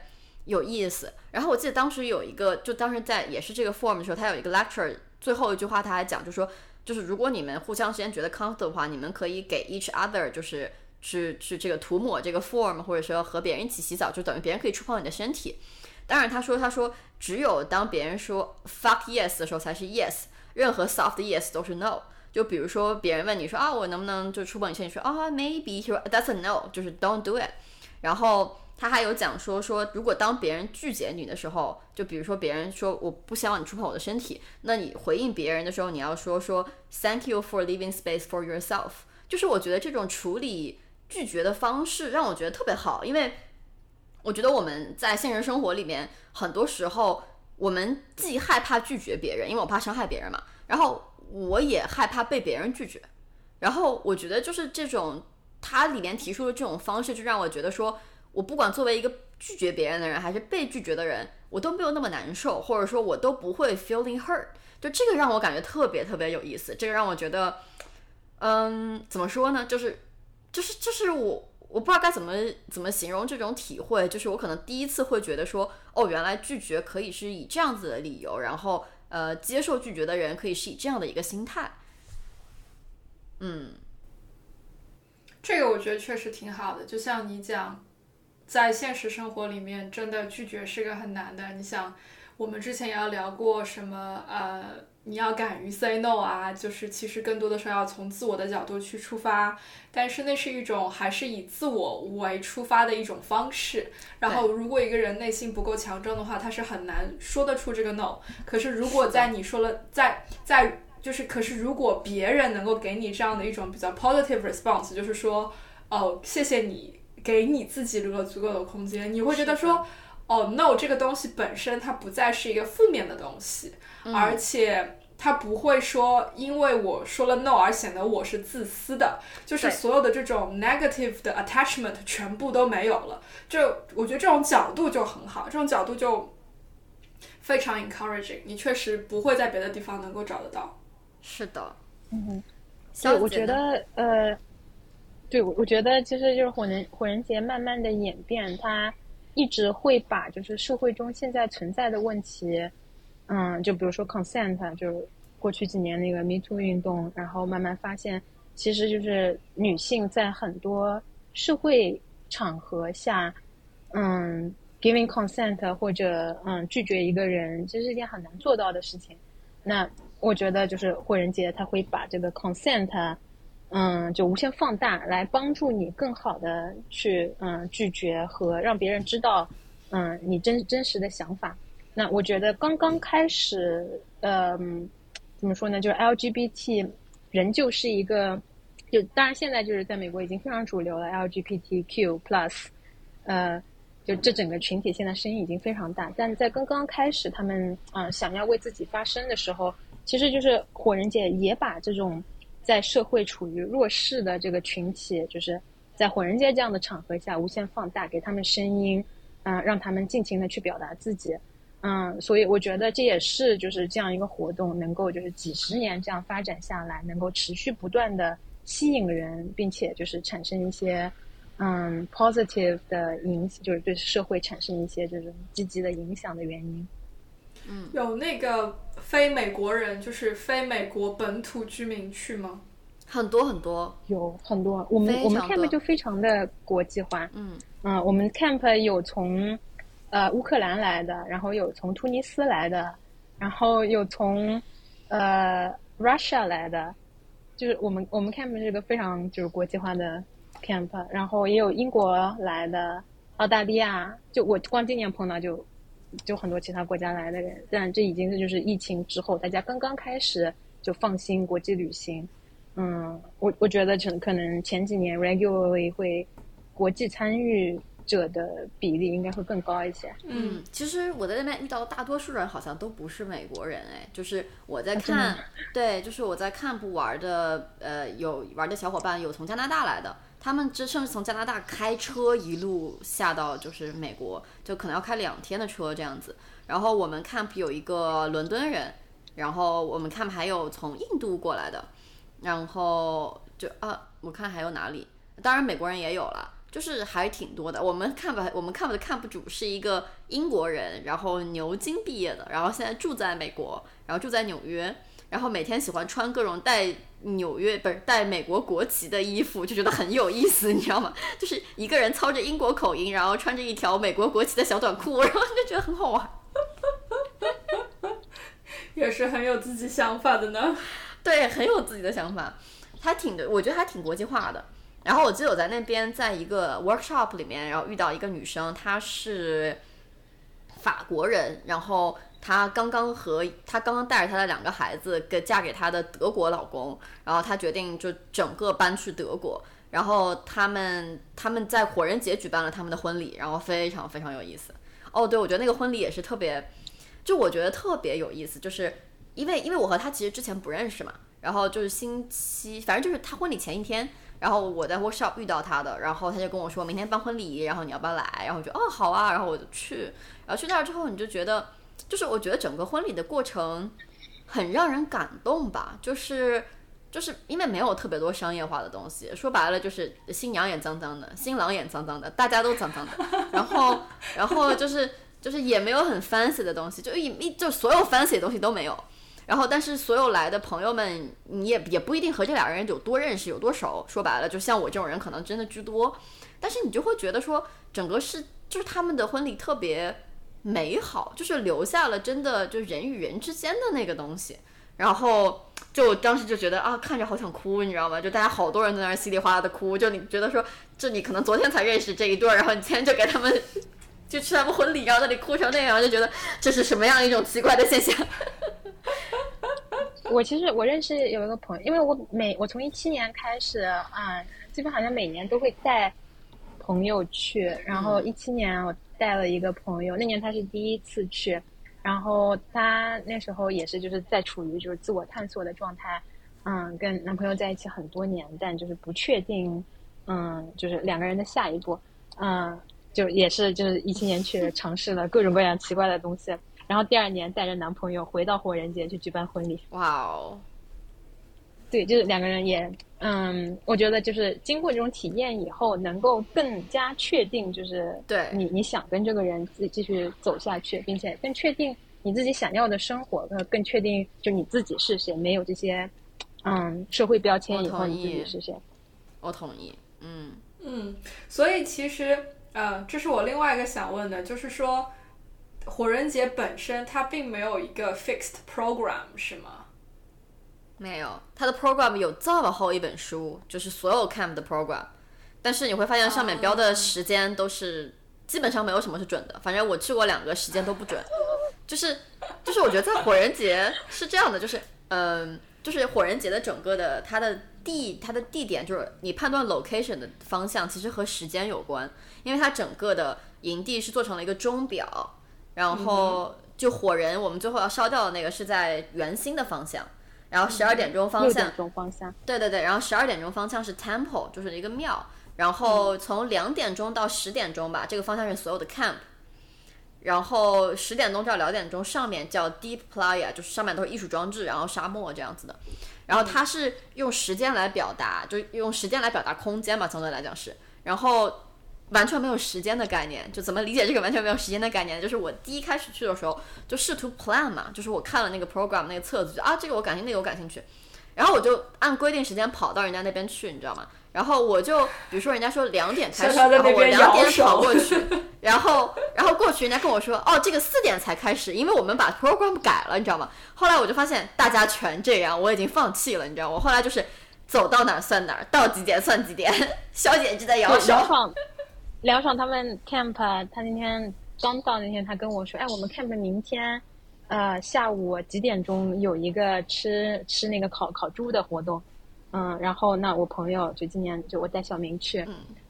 有意思。然后我记得当时有一个，就当时在也是这个 form 的时候，他有一个 lecture，最后一句话他还讲，就说就是如果你们互相之间觉得 comfortable 的话，你们可以给 each other 就是去去这个涂抹这个 form，或者说和别人一起洗澡，就等于别人可以触碰你的身体。当然他说他说只有当别人说 fuck yes 的时候才是 yes，任何 soft yes 都是 no。就比如说别人问你说啊我能不能就触碰你身体，说啊 maybe，说 that's a no，就是 don't do it。然后他还有讲说说，如果当别人拒绝你的时候，就比如说别人说我不希望你触碰我的身体，那你回应别人的时候，你要说说 Thank you for leaving space for yourself。就是我觉得这种处理拒绝的方式让我觉得特别好，因为我觉得我们在现实生活里面很多时候，我们既害怕拒绝别人，因为我怕伤害别人嘛，然后我也害怕被别人拒绝，然后我觉得就是这种它里面提出的这种方式，就让我觉得说。我不管作为一个拒绝别人的人，还是被拒绝的人，我都没有那么难受，或者说我都不会 feeling hurt。就这个让我感觉特别特别有意思，这个让我觉得，嗯，怎么说呢？就是，就是，就是我我不知道该怎么怎么形容这种体会。就是我可能第一次会觉得说，哦，原来拒绝可以是以这样子的理由，然后呃，接受拒绝的人可以是以这样的一个心态。嗯，这个我觉得确实挺好的，就像你讲。在现实生活里面，真的拒绝是个很难的。你想，我们之前也要聊过什么？呃，你要敢于 say no 啊，就是其实更多的时候要从自我的角度去出发。但是那是一种还是以自我为出发的一种方式。然后，如果一个人内心不够强壮的话，他是很难说得出这个 no。可是，如果在你说了，在在就是，可是如果别人能够给你这样的一种比较 positive response，就是说，哦，谢谢你。给你自己留了足够的空间，你会觉得说，哦，no，这个东西本身它不再是一个负面的东西，而且它不会说因为我说了 no 而显得我是自私的，就是所有的这种 negative 的 attachment 全部都没有了。就我觉得这种角度就很好，这种角度就非常 encouraging，你确实不会在别的地方能够找得到。是的，嗯，所以我觉得呃。对，我我觉得其实就是火人火人节慢慢的演变，它一直会把就是社会中现在存在的问题，嗯，就比如说 consent，就过去几年那个 Me Too 运动，然后慢慢发现，其实就是女性在很多社会场合下，嗯，giving consent 或者嗯拒绝一个人，其实是一件很难做到的事情。那我觉得就是火人节，他会把这个 consent。嗯，就无限放大来帮助你更好的去嗯拒绝和让别人知道嗯你真真实的想法。那我觉得刚刚开始，嗯，怎么说呢？就是 LGBT 仍旧是一个，就当然现在就是在美国已经非常主流了 LGBTQ plus，呃，就这整个群体现在声音已经非常大。但在刚刚开始他们啊想要为自己发声的时候，其实就是火人节也把这种。在社会处于弱势的这个群体，就是在火人节这样的场合下无限放大，给他们声音，嗯，让他们尽情的去表达自己，嗯，所以我觉得这也是就是这样一个活动能够就是几十年这样发展下来，能够持续不断的吸引人，并且就是产生一些嗯 positive 的影响，就是对社会产生一些这种积极的影响的原因。嗯，有那个非美国人，就是非美国本土居民去吗？很多很多，有很多。我们我们 camp 就非常的国际化。嗯嗯，我们 camp 有从呃乌克兰来的，然后有从突尼斯来的，然后有从呃 Russia 来的，就是我们我们 camp 是个非常就是国际化的 camp，然后也有英国来的，澳大利亚，就我光今年碰到就。就很多其他国家来的人，但这已经是就是疫情之后，大家刚刚开始就放心国际旅行。嗯，我我觉得可可能前几年 regularly 会国际参与者的比例应该会更高一些。嗯，其实我在那边遇到大多数人好像都不是美国人，哎，就是我在看，对，就是我在看不玩的，呃，有玩的小伙伴有从加拿大来的，他们这甚至从加拿大开车一路下到就是美国，就可能要开两天的车这样子。然后我们 camp 有一个伦敦人，然后我们 camp 还有从印度过来的，然后就啊，我看还有哪里，当然美国人也有了，就是还挺多的。我们 camp 我们 camp 的 camp 主是一个英国人，然后牛津毕业的，然后现在住在美国，然后住在纽约。然后每天喜欢穿各种带纽约不是带美国国旗的衣服，就觉得很有意思，你知道吗？就是一个人操着英国口音，然后穿着一条美国国旗的小短裤，然后就觉得很好玩。也是很有自己想法的呢。对，很有自己的想法，他挺的，我觉得他挺国际化的。然后我记得我在那边在一个 workshop 里面，然后遇到一个女生，她是法国人，然后她刚刚和她刚刚带着她的两个孩子给嫁给她的德国老公，然后她决定就整个搬去德国，然后他们他们在火人节举办了他们的婚礼，然后非常非常有意思。哦，对，我觉得那个婚礼也是特别，就我觉得特别有意思，就是因为因为我和他其实之前不认识嘛，然后就是星期，反正就是他婚礼前一天，然后我在 workshop 遇到他的，然后他就跟我说明天办婚礼，然后你要不要来？然后我就哦好啊，然后我就去，然后去那儿之后你就觉得，就是我觉得整个婚礼的过程很让人感动吧，就是就是因为没有特别多商业化的东西，说白了就是新娘也脏脏的，新郎也脏脏的，大家都脏脏的，然后然后就是就是也没有很 fancy 的东西，就一一就所有 fancy 的东西都没有。然后，但是所有来的朋友们，你也也不一定和这俩人有多认识、有多熟。说白了，就像我这种人，可能真的居多。但是你就会觉得说，整个是就是他们的婚礼特别美好，就是留下了真的就人与人之间的那个东西。然后就当时就觉得啊，看着好想哭，你知道吗？就大家好多人在那儿稀里哗啦的哭。就你觉得说，这你可能昨天才认识这一对儿，然后你今天就给他们就去他们婚礼，然后在那里哭成那样，就觉得这是什么样一种奇怪的现象？我其实我认识有一个朋友，因为我每我从一七年开始啊，基本好像每年都会带朋友去。然后一七年我带了一个朋友，那年他是第一次去，然后他那时候也是就是在处于就是自我探索的状态，嗯，跟男朋友在一起很多年，但就是不确定，嗯，就是两个人的下一步，嗯，就也是就是一七年去 尝试了各种各样奇怪的东西。然后第二年带着男朋友回到火人节去举办婚礼。哇哦！对，就是两个人也，嗯，我觉得就是经过这种体验以后，能够更加确定，就是对你你想跟这个人继继续走下去，并且更确定你自己想要的生活，呃，更确定就你自己是谁，没有这些嗯社会标签以后你自己是谁。我同意，嗯嗯，所以其实呃，这是我另外一个想问的，就是说。火人节本身它并没有一个 fixed program 是吗？没有，它的 program 有这么厚一本书，就是所有 camp 的 program，但是你会发现上面标的时间都是基本上没有什么是准的，反正我去过两个时间都不准，就是就是我觉得在火人节是这样的，就是嗯，就是火人节的整个的它的地它的地点就是你判断 location 的方向其实和时间有关，因为它整个的营地是做成了一个钟表。然后就火人，我们最后要烧掉的那个是在圆心的方向，然后十二点钟方向，点钟方向，对对对，然后十二点钟方向是 temple，就是一个庙，然后从两点钟到十点钟吧，这个方向是所有的 camp，然后十点钟到两点钟上面叫 deep playa，就是上面都是艺术装置，然后沙漠这样子的，然后它是用时间来表达，就用时间来表达空间嘛，相对来讲是，然后。完全没有时间的概念，就怎么理解这个完全没有时间的概念？就是我第一开始去的时候，就试图 plan 嘛，就是我看了那个 program 那个册子，就啊这个我感兴趣，那个我感兴趣，然后我就按规定时间跑到人家那边去，你知道吗？然后我就比如说人家说两点开始，然后我两点跑过去，然后然后过去人家跟我说哦这个四点才开始，因为我们把 program 改了，你知道吗？后来我就发现大家全这样，我已经放弃了，你知道吗？我后来就是走到哪儿算哪儿，到几点算几点，小姐就在摇手。梁爽他们 camp，他那天刚到那天，他跟我说：“哎，我们 camp 明天，呃，下午几点钟有一个吃吃那个烤烤猪的活动，嗯，然后那我朋友就今年就我带小明去，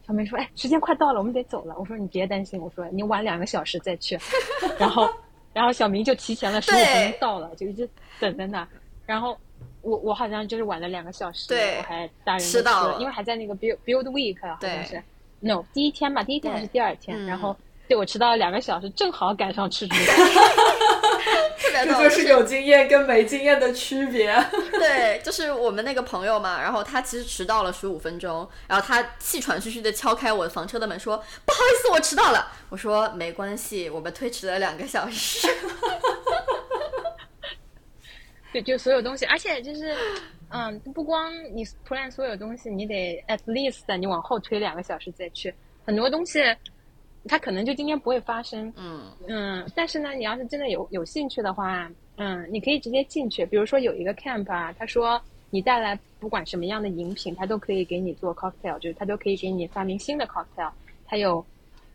小明说：哎，时间快到了，我们得走了。我说你别担心，我说你晚两个小时再去，然后然后小明就提前了十五分钟到了，就一直等在那，然后。”我我好像就是晚了两个小时，对。我还大人都迟到了因为还在那个 build build week 好像是，no 第一天吧，第一天还是第二天，嗯然后对我迟到了两个小时，正好赶上吃猪肉。特别逗，这就是有经验跟没经验的区别。对，就是我们那个朋友嘛，然后他其实迟到了十五分钟，然后他气喘吁吁的敲开我的房车的门，说：“不好意思，我迟到了。”我说：“没关系，我们推迟了两个小时。对，就所有东西，而且就是，嗯，不光你 plan 所有东西，你得 at least 你往后推两个小时再去，很多东西它可能就今天不会发生，”嗯，嗯，但是呢，你要是真的有有兴趣的话，嗯，你可以直接进去。比如说有一个 camp 啊，他说你带来不管什么样的饮品，他都可以给你做 cocktail，就是他都可以给你发明新的 cocktail。他有，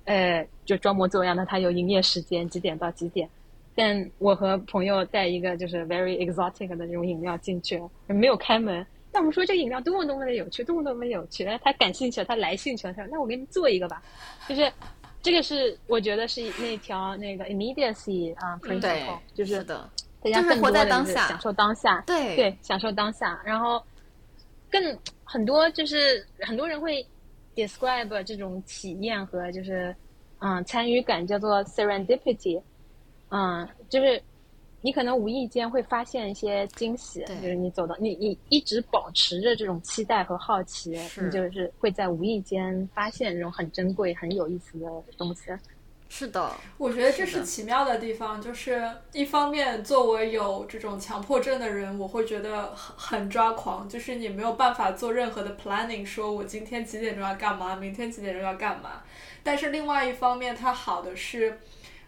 呃，就装模作样的，他有营业时间几点到几点。但我和朋友带一个就是 very exotic 的这种饮料进去，没有开门。那我们说这个饮料多么多么的有趣，多么多么有趣，他感兴趣了，他来兴趣了，他说那我给你做一个吧，就是这个是我觉得是那条那个 immediacy 啊、对 principle，就是是的，大家更就是活在当下。享受当下，对。对，享受当下，然后更很多就是很多人会 describe 这种体验和就是嗯参与感叫做 serendipity，嗯，就是你可能无意间会发现一些惊喜，就是你走到你你一直保持着这种期待和好奇，你就是会在无意间发现这种很珍贵、很有意思的东西。是的，我觉得这是奇妙的地方，就是一方面作为有这种强迫症的人，我会觉得很很抓狂，就是你没有办法做任何的 planning，说我今天几点钟要干嘛，明天几点钟要干嘛。但是另外一方面，它好的是，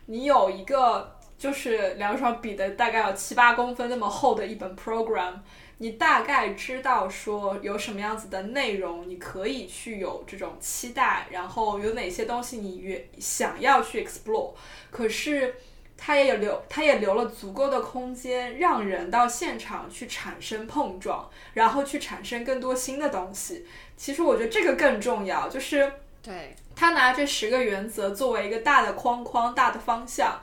你有一个就是两双比的大概有七八公分那么厚的一本 program，你大概知道说有什么样子的内容，你可以去有这种期待，然后有哪些东西你越想要去 explore，可是它也有留，它也留了足够的空间，让人到现场去产生碰撞，然后去产生更多新的东西。其实我觉得这个更重要，就是对，他拿这十个原则作为一个大的框框、大的方向，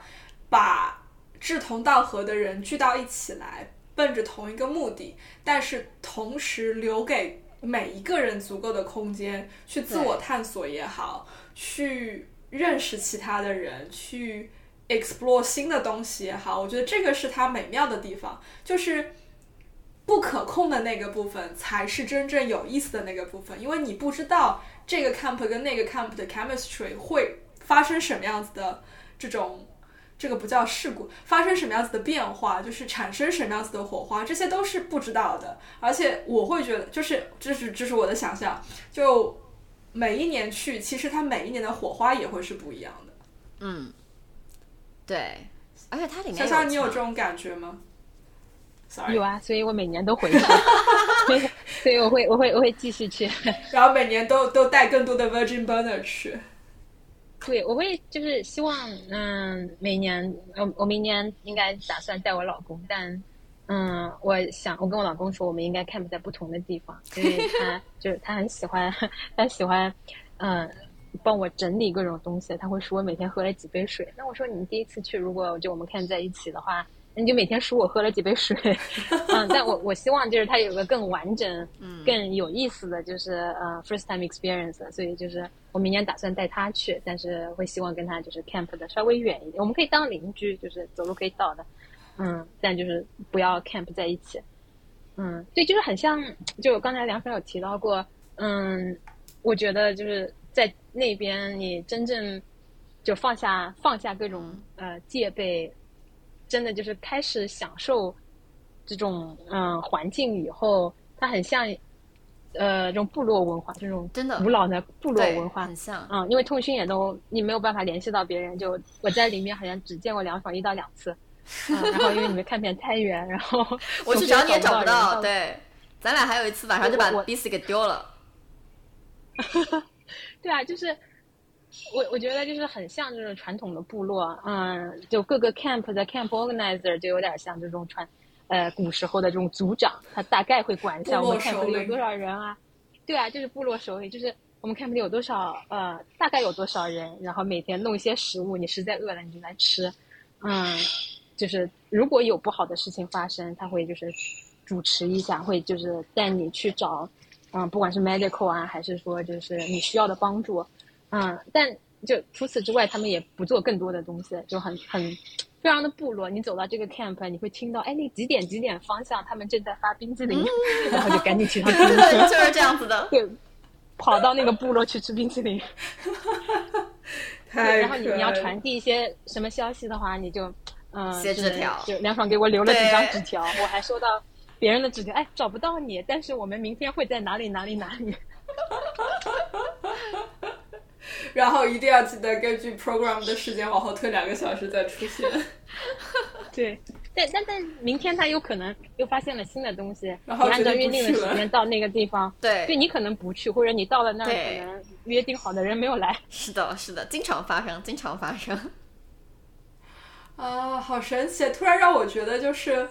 把志同道合的人聚到一起来，奔着同一个目的，但是同时留给每一个人足够的空间去自我探索也好，去认识其他的人，去 explore 新的东西也好，我觉得这个是它美妙的地方，就是。不可控的那个部分才是真正有意思的那个部分，因为你不知道这个 camp 跟那个 camp 的 chemistry 会发生什么样子的这种，这个不叫事故，发生什么样子的变化，就是产生什么样子的火花，这些都是不知道的。而且我会觉得，就是这是这是我的想象，就每一年去，其实它每一年的火花也会是不一样的。嗯，对，而且它里面小小，你有这种感觉吗？Sorry，有啊，所以我每年都回去，所 以所以我会我会我会继续去。然后每年都都带更多的 Virgin Burner 去。对，我会就是希望，嗯，每年，我我明年应该打算带我老公，但，嗯，我想我跟我老公说，我们应该 camp 在不同的地方，因为 他就是他很喜欢，他喜欢，嗯，帮我整理各种东西，他会说我每天喝了几杯水。那我说你第一次去，如果就我们 camp 在一起的话，那你就每天数我喝了几杯水，嗯，但我我希望就是他有个更完整、嗯更有意思的就是呃 first time experience，所以就是我明年打算带他去，但是会希望跟他就是 camp 的稍微远一点，我们可以当邻居，就是走路可以到的，嗯，但就是不要 camp 在一起，嗯，对，就是很像，就刚才梁生有提到过，嗯，我觉得就是在那边你真正就放下放下各种呃戒备，真的就是开始享受这种嗯、环境以后，它很像呃这种部落文化，这种真的古老的部落文化很。像，嗯，因为通讯也都你没有办法联系到别人，就我在里面好像只见过梁爽一到两次，嗯，然后因为你们看片太远，然后 我去找你也找不不到，对，咱俩还有一次晚上就把我我彼此给丢了，对啊，就是我我觉得就是很像这种传统的部落，嗯，就各个 camp 的 camp organizer 就有点像这种传，呃，古时候的这种族长，他大概会管一下我们 camp 里有多少人啊，对啊，就是部落首领，就是我们 camp 里有多少呃，大概有多少人，然后每天弄一些食物，你实在饿了你就来吃，嗯，就是如果有不好的事情发生，他会就是。主持一下，会就是带你去找，嗯，不管是 medical 啊，还是说就是你需要的帮助，嗯，但就除此之外，他们也不做更多的东西，就很很非常的部落。你走到这个 camp，你会听到，哎，那几点几点方向他们正在发冰激凌，然后就赶紧去上自行车，对，就是这样子的。对，跑到那个部落去吃冰淇淋。对，然后你你要传递一些什么消息的话，你就嗯写纸条就梁爽给我留了几张纸条，我还收到别人的纸条，哎，找不到你，但是我们明天会在哪里哪里哪里。然后一定要记得根据 program 的时间往后推两个小时再出现。对，但但但明天他有可能又发现了新的东西，然后按照约定的时间到那个地方，对对你可能不去，或者你到了那儿可能约定好的人没有来。是的，是的，经常发生，经常发生。啊，好神奇！突然让我觉得，就是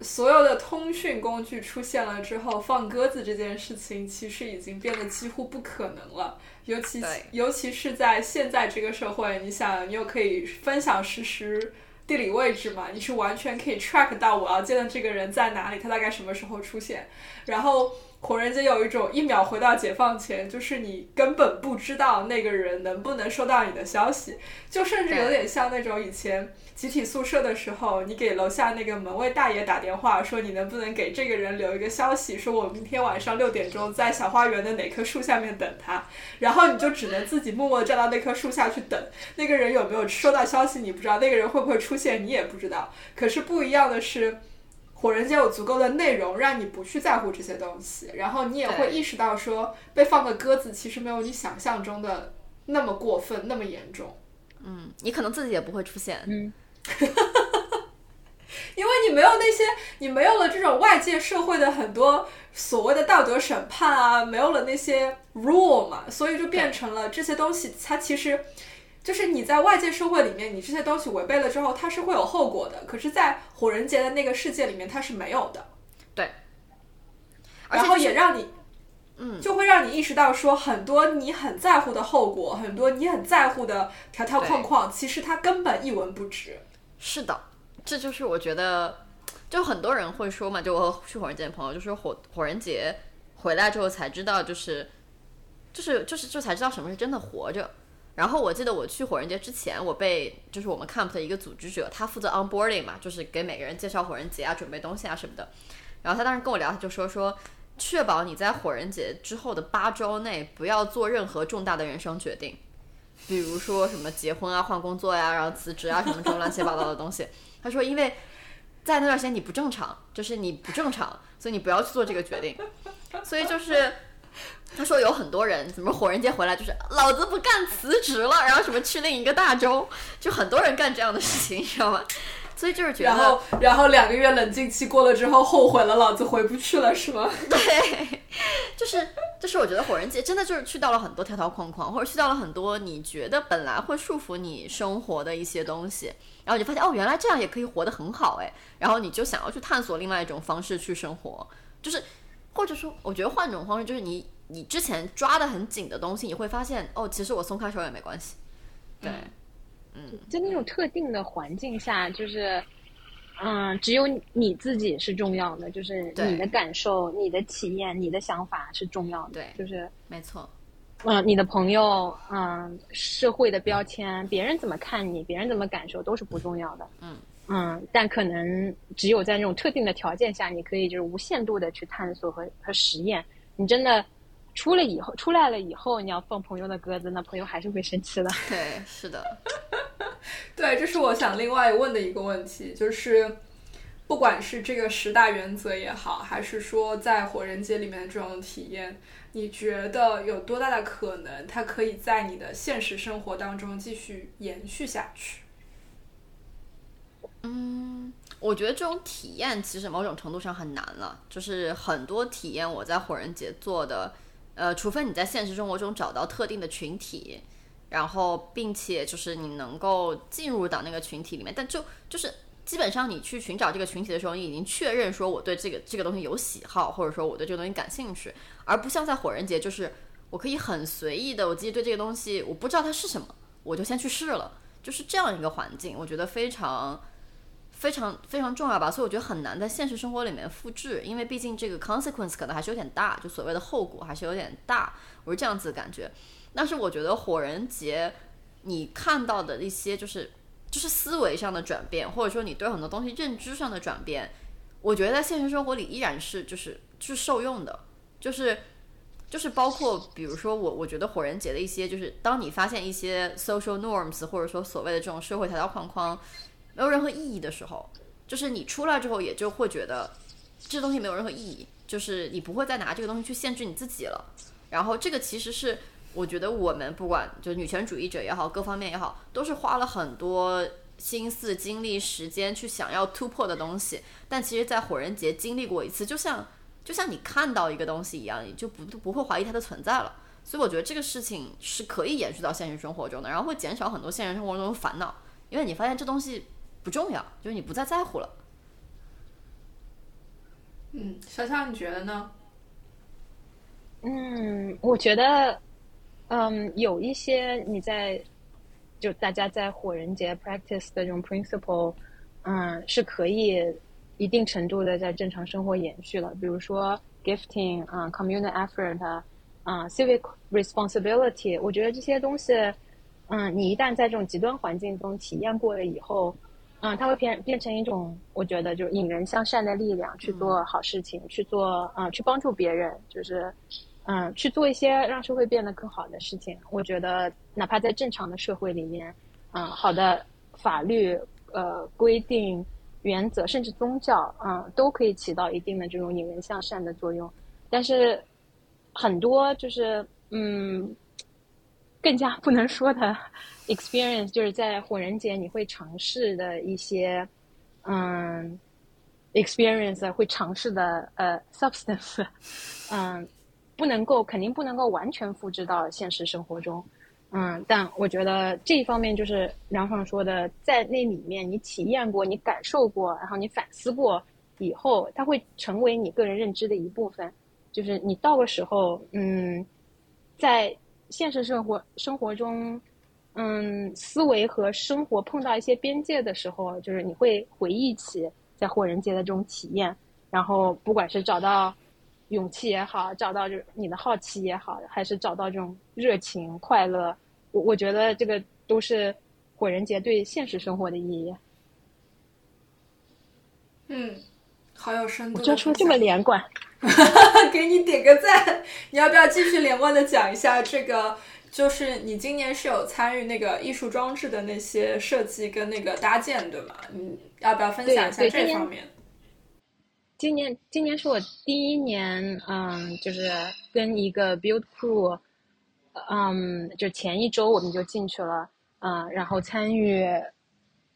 所有的通讯工具出现了之后，放鸽子这件事情其实已经变得几乎不可能了。尤其尤其是在现在这个社会，你想，你又可以分享实时地理位置嘛，你是完全可以 track 到我要见的这个人在哪里，他大概什么时候出现。然后火人节有一种一秒回到解放前，就是你根本不知道那个人能不能收到你的消息，就甚至有点像那种以前集体宿舍的时候，你给楼下那个门卫大爷打电话，说你能不能给这个人留一个消息，说我明天晚上六点钟在小花园的哪棵树下面等他，然后你就只能自己默默站到那棵树下去等，那个人有没有收到消息你不知道，那个人会不会出现你也不知道。可是不一样的是。火人节有足够的内容让你不去在乎这些东西，然后你也会意识到说被放个鸽子其实没有你想象中的那么过分，那么严重。嗯，你可能自己也不会出现。嗯，因为你没有那些，你没有了这种外界社会的很多所谓的道德审判啊，没有了那些 rule 嘛，所以就变成了这些东西，它其实就是你在外界社会里面，你这些东西违背了之后，它是会有后果的。可是，在火人节的那个世界里面，它是没有的。对，而然后且也让你，嗯，就会让你意识到说，很多你很在乎的后果，很多你很在乎的条条框框，其实它根本一文不值。是的，这就是我觉得，就很多人会说嘛，就我去火人节的朋友就说火火人节回来之后才知道，就是就是就是就才知道什么是真的活着。然后我记得我去火人节之前，我被就是我们 camp 的一个组织者，他负责 onboarding 嘛，就是给每个人介绍火人节啊、准备东西啊什么的。然后他当时跟我聊，他就说说，确保你在火人节之后的八周内不要做任何重大的人生决定，比如说什么结婚啊、换工作呀、然后辞职啊什么这种乱七八糟的东西。他说，因为在那段时间你不正常，就是你不正常，所以你不要去做这个决定。所以就是。他说有很多人怎么火人节回来就是老子不干辞职了，然后什么去另一个大洲，就很多人干这样的事情，你知道吗？所以就是觉得，然后，然后两个月冷静期过了之后，后悔了，老子回不去了，是吗？对，就是就是我觉得火人节真的就是去到了很多条条框框，或者去到了很多你觉得本来会束缚你生活的一些东西，然后你就发现哦，原来这样也可以活得很好哎，然后你就想要去探索另外一种方式去生活，就是或者说，我觉得换种方式，就是你你之前抓的很紧的东西，你会发现哦，其实我松开手也没关系，对。在那种特定的环境下，就是，嗯，只有你自己是重要的，就是你的感受、你的体验、你的想法是重要的。对就是，没错，嗯，你的朋友，嗯，社会的标签，别人怎么看你，别人怎么感受都是不重要的。嗯嗯，但可能只有在那种特定的条件下，你可以就是无限度的去探索和和实验。你真的出了以后，出来了以后，你要放朋友的鸽子，那朋友还是会生气的。对，是的，对，这是我想另外问的一个问题，就是不管是这个十大原则也好，还是说在火人节里面的这种体验，你觉得有多大的可能它可以在你的现实生活当中继续延续下去？嗯，我觉得这种体验其实某种程度上很难了，就是很多体验我在火人节做的，呃，除非你在现实生活中找到特定的群体，然后并且就是你能够进入到那个群体里面，但就就是基本上你去寻找这个群体的时候，你已经确认说我对这个这个东西有喜好，或者说我对这个东西感兴趣，而不像在火人节，就是我可以很随意的，我自己对这个东西我不知道它是什么，我就先去试了，就是这样一个环境，我觉得非常。非常非常重要吧，所以我觉得很难在现实生活里面复制，因为毕竟这个 consequence 可能还是有点大，就所谓的后果还是有点大，我是这样子的感觉。但是我觉得火人节，你看到的一些就是就是思维上的转变，或者说你对很多东西认知上的转变，我觉得在现实生活里依然是就是是受用的，就是就是包括比如说我我觉得火人节的一些就是当你发现一些 social norms 或者说所谓的这种社会条条框框。没有任何意义的时候，就是你出来之后也就会觉得这东西没有任何意义，就是你不会再拿这个东西去限制你自己了。然后这个其实是我觉得我们不管就女权主义者也好，各方面也好，都是花了很多心思、精力、时间去想要突破的东西。但其实，在火人节经历过一次，就像就像你看到一个东西一样，你就不不会怀疑它的存在了。所以我觉得这个事情是可以延续到现实生活中的，然后会减少很多现实生活中的烦恼，因为你发现这东西。不重要，就是你不再在乎了。嗯，小小你觉得呢？嗯，我觉得，嗯，有一些你在就大家在火人节 practice 的这种 principle，嗯，是可以一定程度的在正常生活延续了。比如说 gifting 啊，communal effort 啊，civic responsibility，我觉得这些东西，嗯，你一旦在这种极端环境中体验过了以后。嗯，它会变变成一种，我觉得就是引人向善的力量，去做好事情，去做嗯，去帮助别人，就是嗯，去做一些让社会变得更好的事情。我觉得，哪怕在正常的社会里面，嗯，好的法律、呃规定、原则，甚至宗教，嗯，都可以起到一定的这种引人向善的作用。但是，很多就是嗯。更加不能说的 experience，就是在火人节你会尝试的一些嗯 experience，会尝试的呃 substance，嗯，不能够肯定不能够完全复制到现实生活中，嗯，但我觉得这一方面就是梁爽说的，在那里面你体验过、你感受过，然后你反思过以后，它会成为你个人认知的一部分，就是你到个时候，嗯，在。现实生活生活中，嗯，思维和生活碰到一些边界的时候，就是你会回忆起在火人节的这种体验，然后不管是找到勇气也好，找到就是你的好奇也好，还是找到这种热情快乐，我我觉得这个都是火人节对现实生活的意义。嗯，好有深度，我说这么连贯。给你点个赞！你要不要继续连贯的讲一下这个？就是你今年是有参与那个艺术装置的那些设计跟那个搭建，对吗？你要不要分享一下这方面？今年今年是我第一年，嗯，就是跟一个 build crew，嗯，就前一周我们就进去了，嗯，然后参与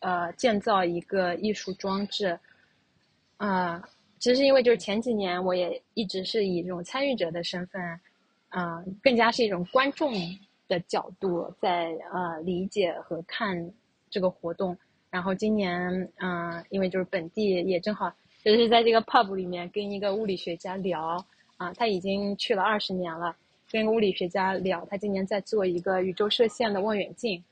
呃建造一个艺术装置，啊。其实因为就是前几年，我也一直是以这种参与者的身份，嗯，更加是一种观众的角度在呃理解和看这个活动。然后今年，嗯，因为就是本地也正好就是在这个 pub 里面跟一个物理学家聊，啊，他已经去了二十年了，跟一个物理学家聊，他今年在做一个宇宙射线的望远镜。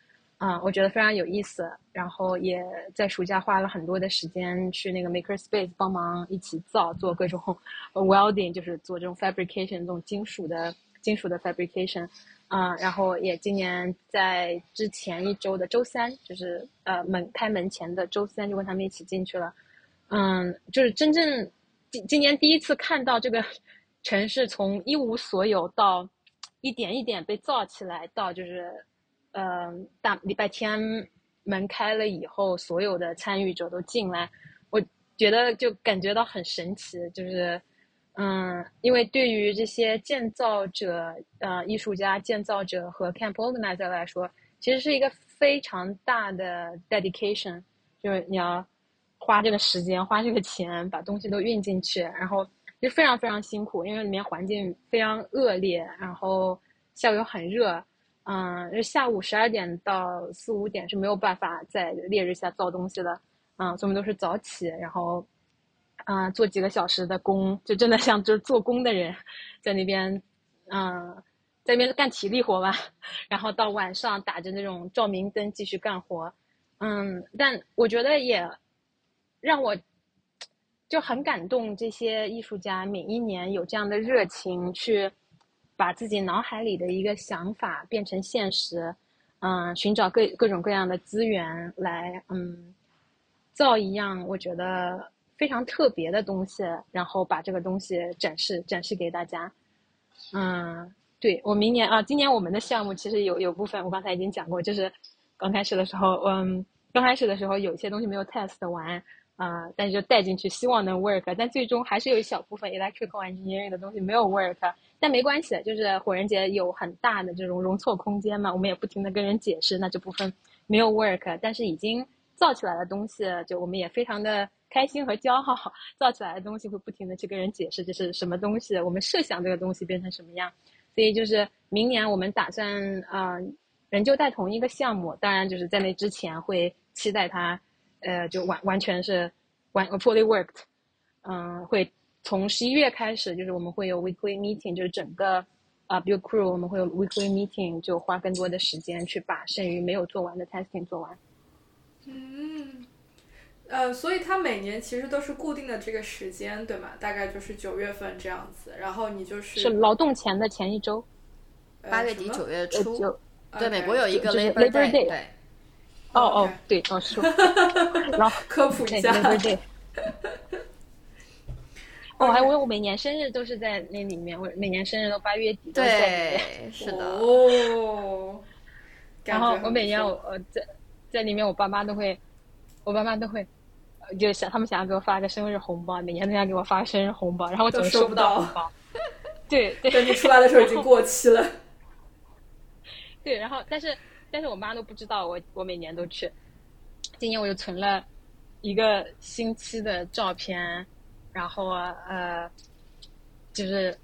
啊，我觉得非常有意思，然后也在暑假花了很多的时间去那个 Maker Space 帮忙一起造，做各种 welding，就是做这种 fabrication，这种金属的金属的 fabrication。啊，然后也今年在之前一周的周三，就是呃门开门前的周三，就跟他们一起进去了。嗯，就是真正今今年第一次看到这个城市从一无所有到一点一点被造起来，到就是。嗯，大礼拜天门开了以后，所有的参与者都进来，我觉得就感觉到很神奇，就是，嗯，因为对于这些建造者、呃，艺术家、建造者和 camp organizer 来说，其实是一个非常大的 dedication，就是你要花这个时间、花这个钱把东西都运进去，然后就非常非常辛苦，因为里面环境非常恶劣，然后下午又很热。嗯，下午十二点到四五点是没有办法在烈日下造东西的，嗯，所以我们都是早起，然后，嗯，做几个小时的工，就真的像就是做工的人，在那边，嗯，在那边干体力活吧，然后到晚上打着那种照明灯继续干活，嗯，但我觉得也让我就很感动。这些艺术家每一年有这样的热情，去把自己脑海里的一个想法变成现实，嗯，寻找各各种各样的资源来，嗯，造一样我觉得非常特别的东西，然后把这个东西展示展示给大家。嗯，对我明年啊，今年我们的项目其实有有部分我刚才已经讲过，就是刚开始的时候，嗯。刚开始的时候有一些东西没有 test 完，啊，但是就带进去，希望能 work，但最终还是有一小部分 electrical engineering 的东西没有 work，但没关系，就是火人节有很大的这种容错空间嘛，我们也不停的跟人解释，那这部分没有 work，但是已经造起来的东西，就我们也非常的开心和骄傲，造起来的东西会不停的去跟人解释这是什么东西，我们设想这个东西变成什么样，所以就是明年我们打算啊，仍旧带同一个项目，当然就是在那之前会。期待它，呃，就完完全是完 fully worked，嗯，会从十一月开始，就是我们会有 weekly meeting，就是整个啊 build crew 我们会有 weekly meeting，就花更多的时间去把剩余没有做完的 testing 做完。嗯，呃，所以它每年其实都是固定的这个时间，对吗？大概就是九月份这样子，然后你就是是劳动前的前一周，八月底九月初，对，美国有一个 Labor Day，对。哦哦，对，哦是，然后科普一下，对对对。哦，还我我每年生日都是在那里面，我每年生日都八月底。对，是的。哦。然后我每年我呃在在里面，我爸妈都会，我爸妈都会，就想他们想要给我发个生日红包，每年都想给我发个生日红包，然后我总收不到红包。对，等你出来的时候已经过期了。对，然后但是。但是我妈都不知道我我每年都去，今年我就存了一个星期的照片，然后呃，就是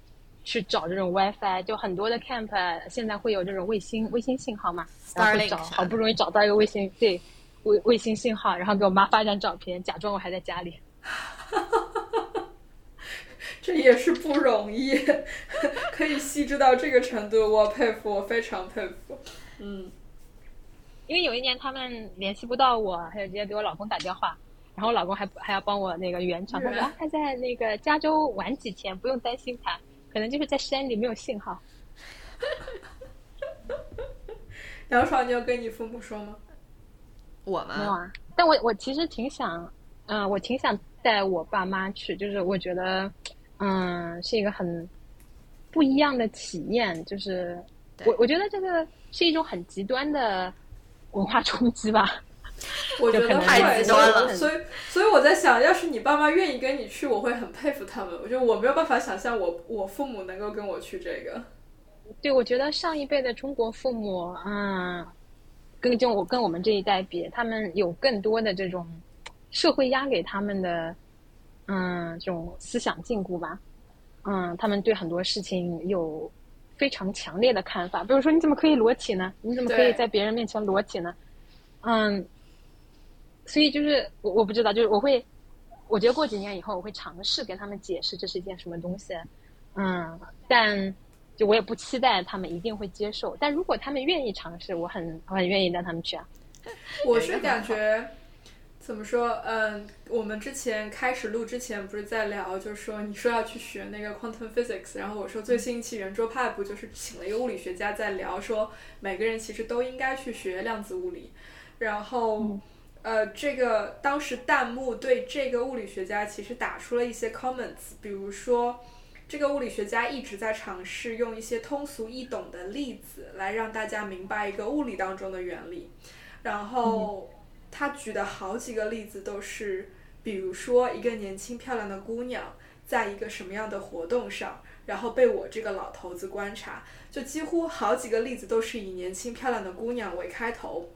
去找这种 WiFi，就很多的 camp 现在会有这种卫星卫星信号嘛，然后找好不容易找到一个卫星对卫卫星信号，然后给我妈发张照片，假装我还在家里，这也是不容易，可以细致到这个程度，我佩服，我非常佩服，嗯。因为有一年他们联系不到我，还有直接给我老公打电话，然后我老公还还要帮我那个圆场，他说啊他在那个加州玩几天，不用担心他，可能就是在山里没有信号。杨爽，你要跟你父母说吗？我吗？没有啊，但我我其实挺想，嗯，我挺想带我爸妈去，就是我觉得，嗯，是一个很不一样的体验，就是我我觉得这个是一种很极端的。文化冲击吧，我觉得太极端了。所以，所以我在想，要是你爸妈愿意跟你去，我会很佩服他们。我觉得我没有办法想象，我我父母能够跟我去这个。对，我觉得上一辈的中国父母，嗯，跟就我跟我们这一代比，他们有更多的这种社会压给他们的，嗯，这种思想禁锢吧。嗯，他们对很多事情有。非常强烈的看法，比如说你怎么可以裸体呢？你怎么可以在别人面前裸体呢？嗯，所以就是我我不知道，就是我会，我觉得过几年以后我会尝试跟他们解释这是一件什么东西，嗯，但就我也不期待他们一定会接受，但如果他们愿意尝试，我很我很愿意带他们去啊。我是感觉。怎么说？嗯，我们之前开始录之前不是在聊，就是说你说要去学那个 quantum physics，然后我说最新一期圆桌派不就是请了一个物理学家在聊，说每个人其实都应该去学量子物理。然后，呃，这个当时弹幕对这个物理学家其实打出了一些 comments，比如说这个物理学家一直在尝试用一些通俗易懂的例子来让大家明白一个物理当中的原理，然后。他举的好几个例子都是，比如说一个年轻漂亮的姑娘，在一个什么样的活动上，然后被我这个老头子观察，就几乎好几个例子都是以年轻漂亮的姑娘为开头，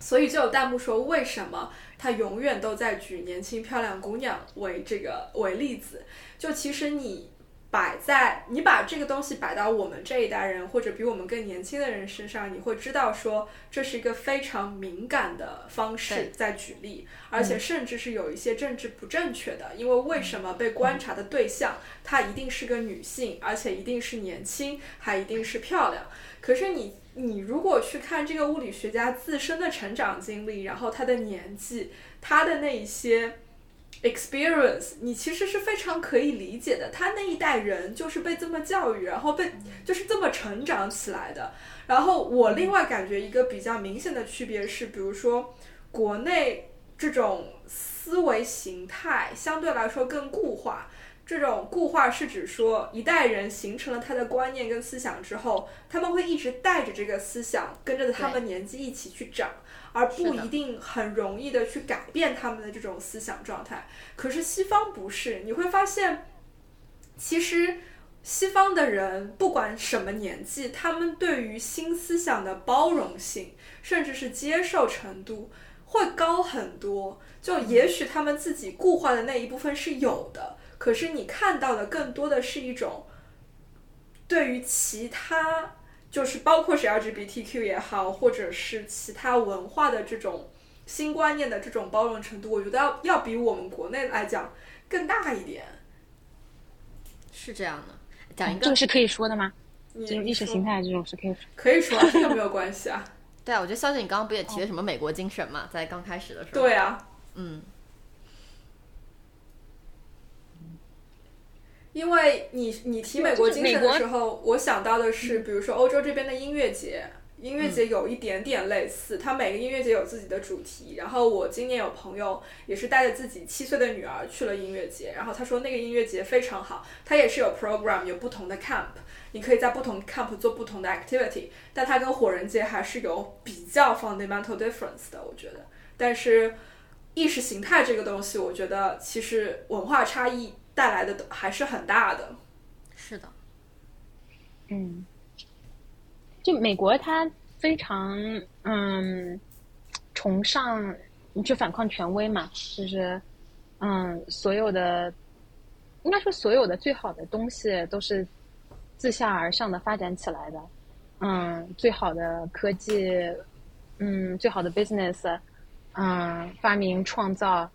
所以就有弹幕说，为什么他永远都在举年轻漂亮姑娘为这个为例子？就其实你。摆在你把这个东西摆到我们这一代人或者比我们更年轻的人身上，你会知道说这是一个非常敏感的方式在举例，而且甚至是有一些政治不正确的。因为为什么被观察的对象她一定是个女性，而且一定是年轻，还一定是漂亮？可是你你如果去看这个物理学家自身的成长经历，然后他的年纪，他的那一些。experience，你其实是非常可以理解的。他那一代人就是被这么教育，然后被就是这么成长起来的。然后我另外感觉一个比较明显的区别是，比如说国内这种思维形态相对来说更固化。这种固化是指说，一代人形成了他的观念跟思想之后，他们会一直带着这个思想，跟着他们年纪一起去长，而不一定很容易的去改变他们的这种思想状态。可是西方不是，你会发现，其实西方的人不管什么年纪，他们对于新思想的包容性，甚至是接受程度会高很多。就也许他们自己固化的那一部分是有的。可是你看到的更多的是一种，对于其他，就是包括是 LGBTQ 也好，或者是其他文化的这种新观念的这种包容程度，我觉得要要比我们国内来讲更大一点。是这样的，讲一个这个是可以说的吗？你这种意识形态这种是可以说。可以说啊，这个没有关系啊。对啊，我觉得肖姐你刚刚不也提了什么美国精神嘛，在刚开始的时候。对啊，嗯，因为你你提美国精神的时候，我想到的是，比如说欧洲这边的音乐节，音乐节有一点点类似，它每个音乐节有自己的主题。然后我今年有朋友也是带着自己七岁的女儿去了音乐节，然后他说那个音乐节非常好，它也是有 program 有不同的 camp，你可以在不同 camp 做不同的 activity，但它跟火人节还是有比较 fundamental difference 的，我觉得。但是意识形态这个东西，我觉得其实文化差异带来的都还是很大的。是的，嗯，就美国，它非常嗯崇尚去反抗权威嘛，就是嗯所有的应该说所有的最好的东西都是自下而上的发展起来的，嗯，最好的科技，嗯，最好的 business，嗯，发明创造。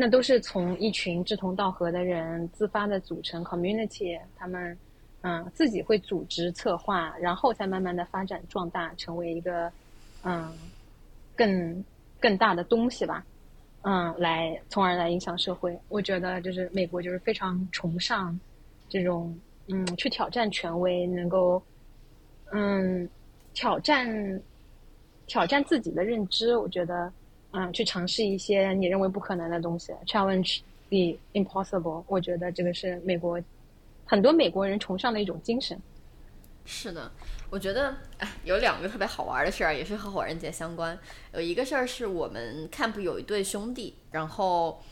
那都是从一群志同道合的人自发的组成 community，他们嗯自己会组织策划，然后才慢慢的发展壮大，成为一个嗯更更大的东西吧，嗯，来从而来影响社会。我觉得就是美国就是非常崇尚这种嗯去挑战权威，能够嗯挑战挑战自己的认知。我觉得。嗯，去尝试一些你认为不可能的东西，challenge the impossible。我觉得这个是美国很多美国人崇尚的一种精神。是的，我觉得哎，有两个特别好玩的事儿，也是和火人节相关。有一个事儿是我们 camp 有一对兄弟，然后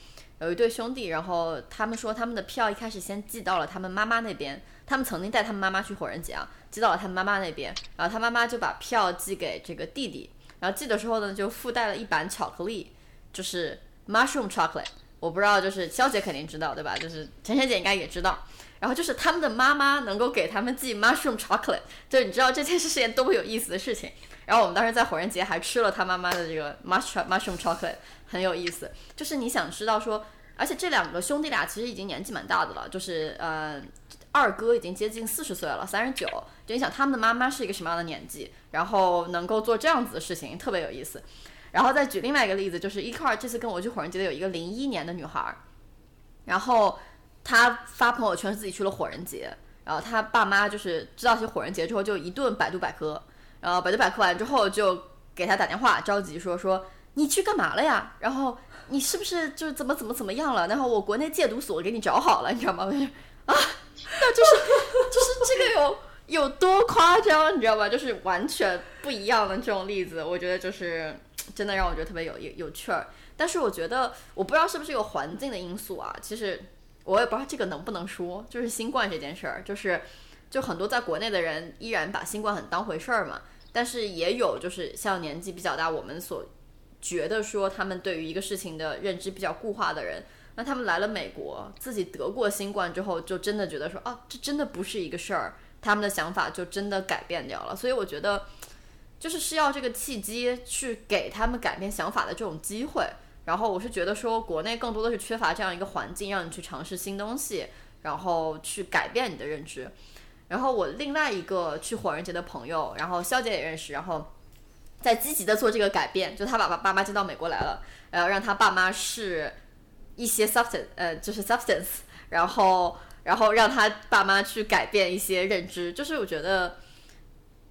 有一对兄弟，然后他们说他们的票一开始先寄到了他们妈妈那边，他们曾经带他们妈妈去火人节啊，寄到了他们妈妈那边，然后他妈妈就把票寄给这个弟弟。然后寄的时候呢，就附带了一板巧克力，就是 mushroom chocolate。我不知道，就是肖姐肯定知道，对吧？就是晨晨姐应该也知道。然后就是他们的妈妈能够给他们寄 mushroom chocolate，就是你知道这件事是件多么有意思的事情。然后我们当时在火人节还吃了他妈妈的这个 mushroom mushroom chocolate，很有意思。就是你想知道说，而且这两个兄弟俩其实已经年纪蛮大的了，就是呃。二哥已经接近四十岁了，三十九。就你想他们的妈妈是一个什么样的年纪，然后能够做这样子的事情，特别有意思。然后再举另外一个例子，就是一块儿这次跟我去火人节的有一个零一年的女孩儿，然后她发朋友圈自己去了火人节，然后她爸妈就是知道去火人节之后就一顿百度百科，然后百度百科完之后就给她打电话着急说说你去干嘛了呀？然后你是不是就是怎么怎么怎么样了？然后我国内戒毒所给你找好了，你知道吗？啊。那就是 就是这个有有多夸张，你知道吧？就是完全不一样的这种例子，我觉得就是真的让我觉得特别有有有趣儿。但是我觉得我不知道是不是有环境的因素啊，其实我也不知道这个能不能说，就是新冠这件事儿，就是就很多在国内的人依然把新冠很当回事儿嘛，但是也有就是像年纪比较大，我们所觉得说他们对于一个事情的认知比较固化的人。那他们来了美国，自己得过新冠之后，就真的觉得说，啊，这真的不是一个事儿，他们的想法就真的改变掉了。所以我觉得，就是需要这个契机去给他们改变想法的这种机会。然后我是觉得说，国内更多的是缺乏这样一个环境，让你去尝试新东西，然后去改变你的认知。然后我另外一个去火人节的朋友，然后肖姐也认识，然后在积极的做这个改变，就他把爸爸妈接到美国来了，然后让他爸妈是。一些 substance，呃，就是 substance，然后然后让他爸妈去改变一些认知，就是我觉得，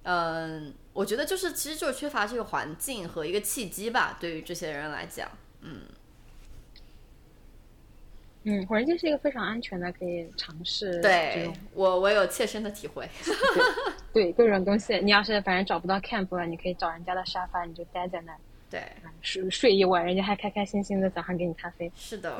嗯、我觉得就是其实就是缺乏这个环境和一个契机吧，对于这些人来讲，嗯，火人节是一个非常安全的，可以尝试对我我有切身的体会，对各种东西。你要是反正找不到 camp 了，你可以找人家的沙发，你就待在那儿对，是睡一晚，人家还开开心心的早上给你咖啡。是的，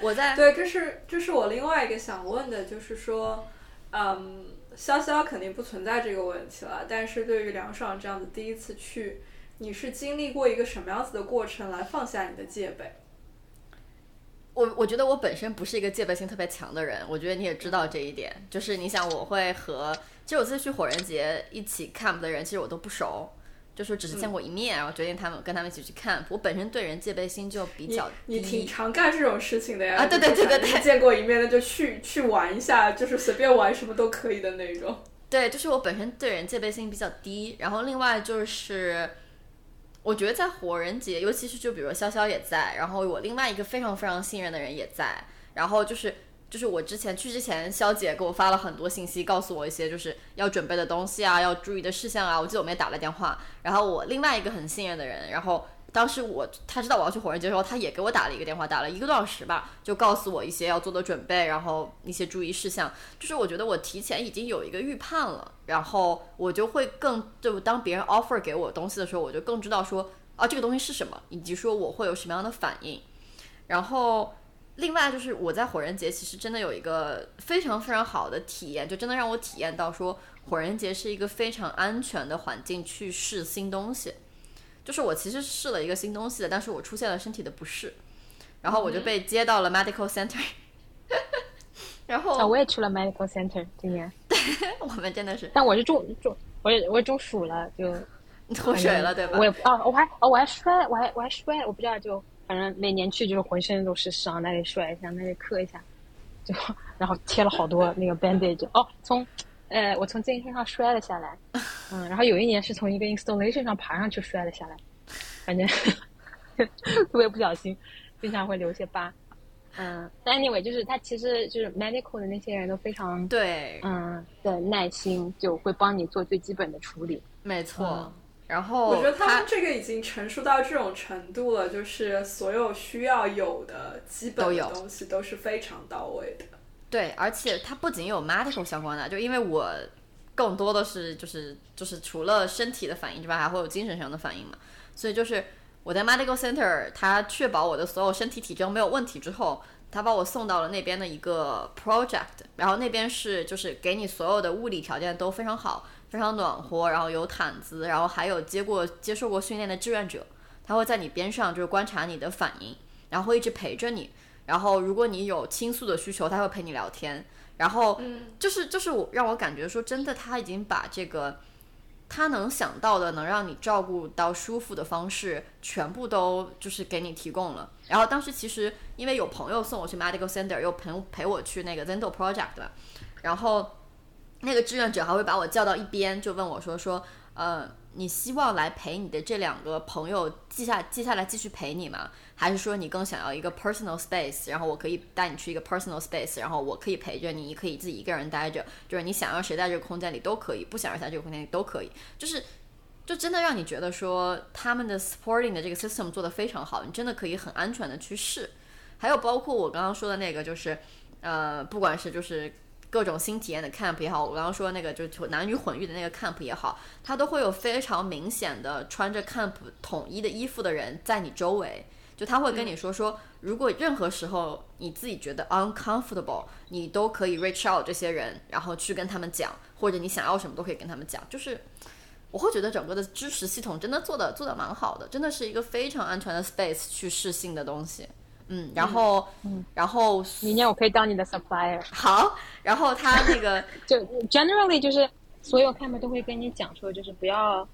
我在 对，这是这是我另外一个想问的，就是说，嗯，潇潇肯定不存在这个问题了，但是对于梁爽这样子第一次去，你是经历过一个什么样子的过程来放下你的戒备？我我觉得我本身不是一个戒备心特别强的人，我觉得你也知道这一点。就是你想，我会和其实我这次去火人节一起 camp 的人，其实我都不熟，就说只是见过一面，然后决定他们跟他们一起去 camp。我本身对人戒备心就比你较你低挺常干这种事情的呀？啊对对对对对见过一面那就去去玩一下，就是随便玩什么都可以的那种。对，就是我本身对人戒备心比较低，然后另外就是，我觉得在火人节，尤其是就比如潇潇也在，然后我另外一个非常非常信任的人也在，然后就是就是我之前去之前，肖姐给我发了很多信息，告诉我一些就是要准备的东西啊，要注意的事项啊，我记得我们也打了电话，然后我另外一个很信任的人，然后。当时我他知道我要去火人节的时候，他也给我打了一个电话，打了一个多小时吧，就告诉我一些要做的准备，然后一些注意事项。就是我觉得我提前已经有一个预判了，然后我就会更就当别人 offer 给我东西的时候，我就更知道说啊这个东西是什么，以及说我会有什么样的反应。然后另外就是我在火人节其实真的有一个非常非常好的体验，就真的让我体验到说火人节是一个非常安全的环境去试新东西。就是我其实试了一个新东西的，但是我出现了身体的不适，然后我就被接到了 medical center，然后、啊，我也去了 medical center 今年，我们真的是但我是中中，我也我是中暑了，就 脱水了，对吧我？也啊，我还哦我还摔，我还我还摔，我不知道就反正每年去就是浑身都是伤，那里摔一下，那里磕一下，就然后贴了好多那个 bandage。哦，从呃我从自行车上摔了下来，嗯，然后有一年是从一个 installation 上爬上去摔了下来，反正 特别不小心，经常会留些疤。嗯，但 anyway 就是他其实就是 medical 的那些人都非常对，嗯的耐心，就会帮你做最基本的处理。没错。嗯然后我觉得他他们这个已经成熟到这种程度了，就是所有需要有的基本的东西都是非常到位的。对，而且它不仅有 medical 相关的，就因为我更多的是就是就是除了身体的反应之外，还会有精神上的反应嘛，所以就是我在 medical center，他确保我的所有身体体征没有问题之后，他把我送到了那边的一个 project，然后那边是就是给你所有的物理条件都非常好，非常暖和，然后有毯子，然后还有接过接受过训练的志愿者，他会在你边上就是观察你的反应，然后会一直陪着你。然后，如果你有倾诉的需求，他会陪你聊天。然后，就是就是我让我感觉说，真的他已经把这个他能想到的能让你照顾到舒服的方式，全部都就是给你提供了。然后当时其实因为有朋友送我去 medical center，又陪陪我去那个 Zendo project 吧，然后那个志愿者还会把我叫到一边，就问我说说，呃，你希望来陪你的这两个朋友记下记下来继续陪你吗？还是说你更想要一个 personal space，然后我可以带你去一个 personal space，然后我可以陪着你，你可以自己一个人待着，就是你想让谁在这个空间里都可以，不想让谁在这个空间里都可以，就是就真的让你觉得说他们的 supporting 的这个 system 做得非常好，你真的可以很安全的去试。还有包括我刚刚说的那个，就是呃，不管是就是各种新体验的 camp 也好，我刚刚说那个就是男女混浴的那个 camp 也好，它都会有非常明显的穿着 camp 统一的衣服的人在你周围。就他会跟你说说，如果任何时候你自己觉得 uncomfortable，你都可以 reach out 这些人，然后去跟他们讲，或者你想要什么都可以跟他们讲。就是我会觉得整个的支持系统真的做的做的蛮好的，真的是一个非常安全的 space 去试新的东西。嗯，然后，嗯然后明年我可以当你的 supplier。好，然后他那个 就 generally 就是所有 camp 都会跟你讲说，就是不要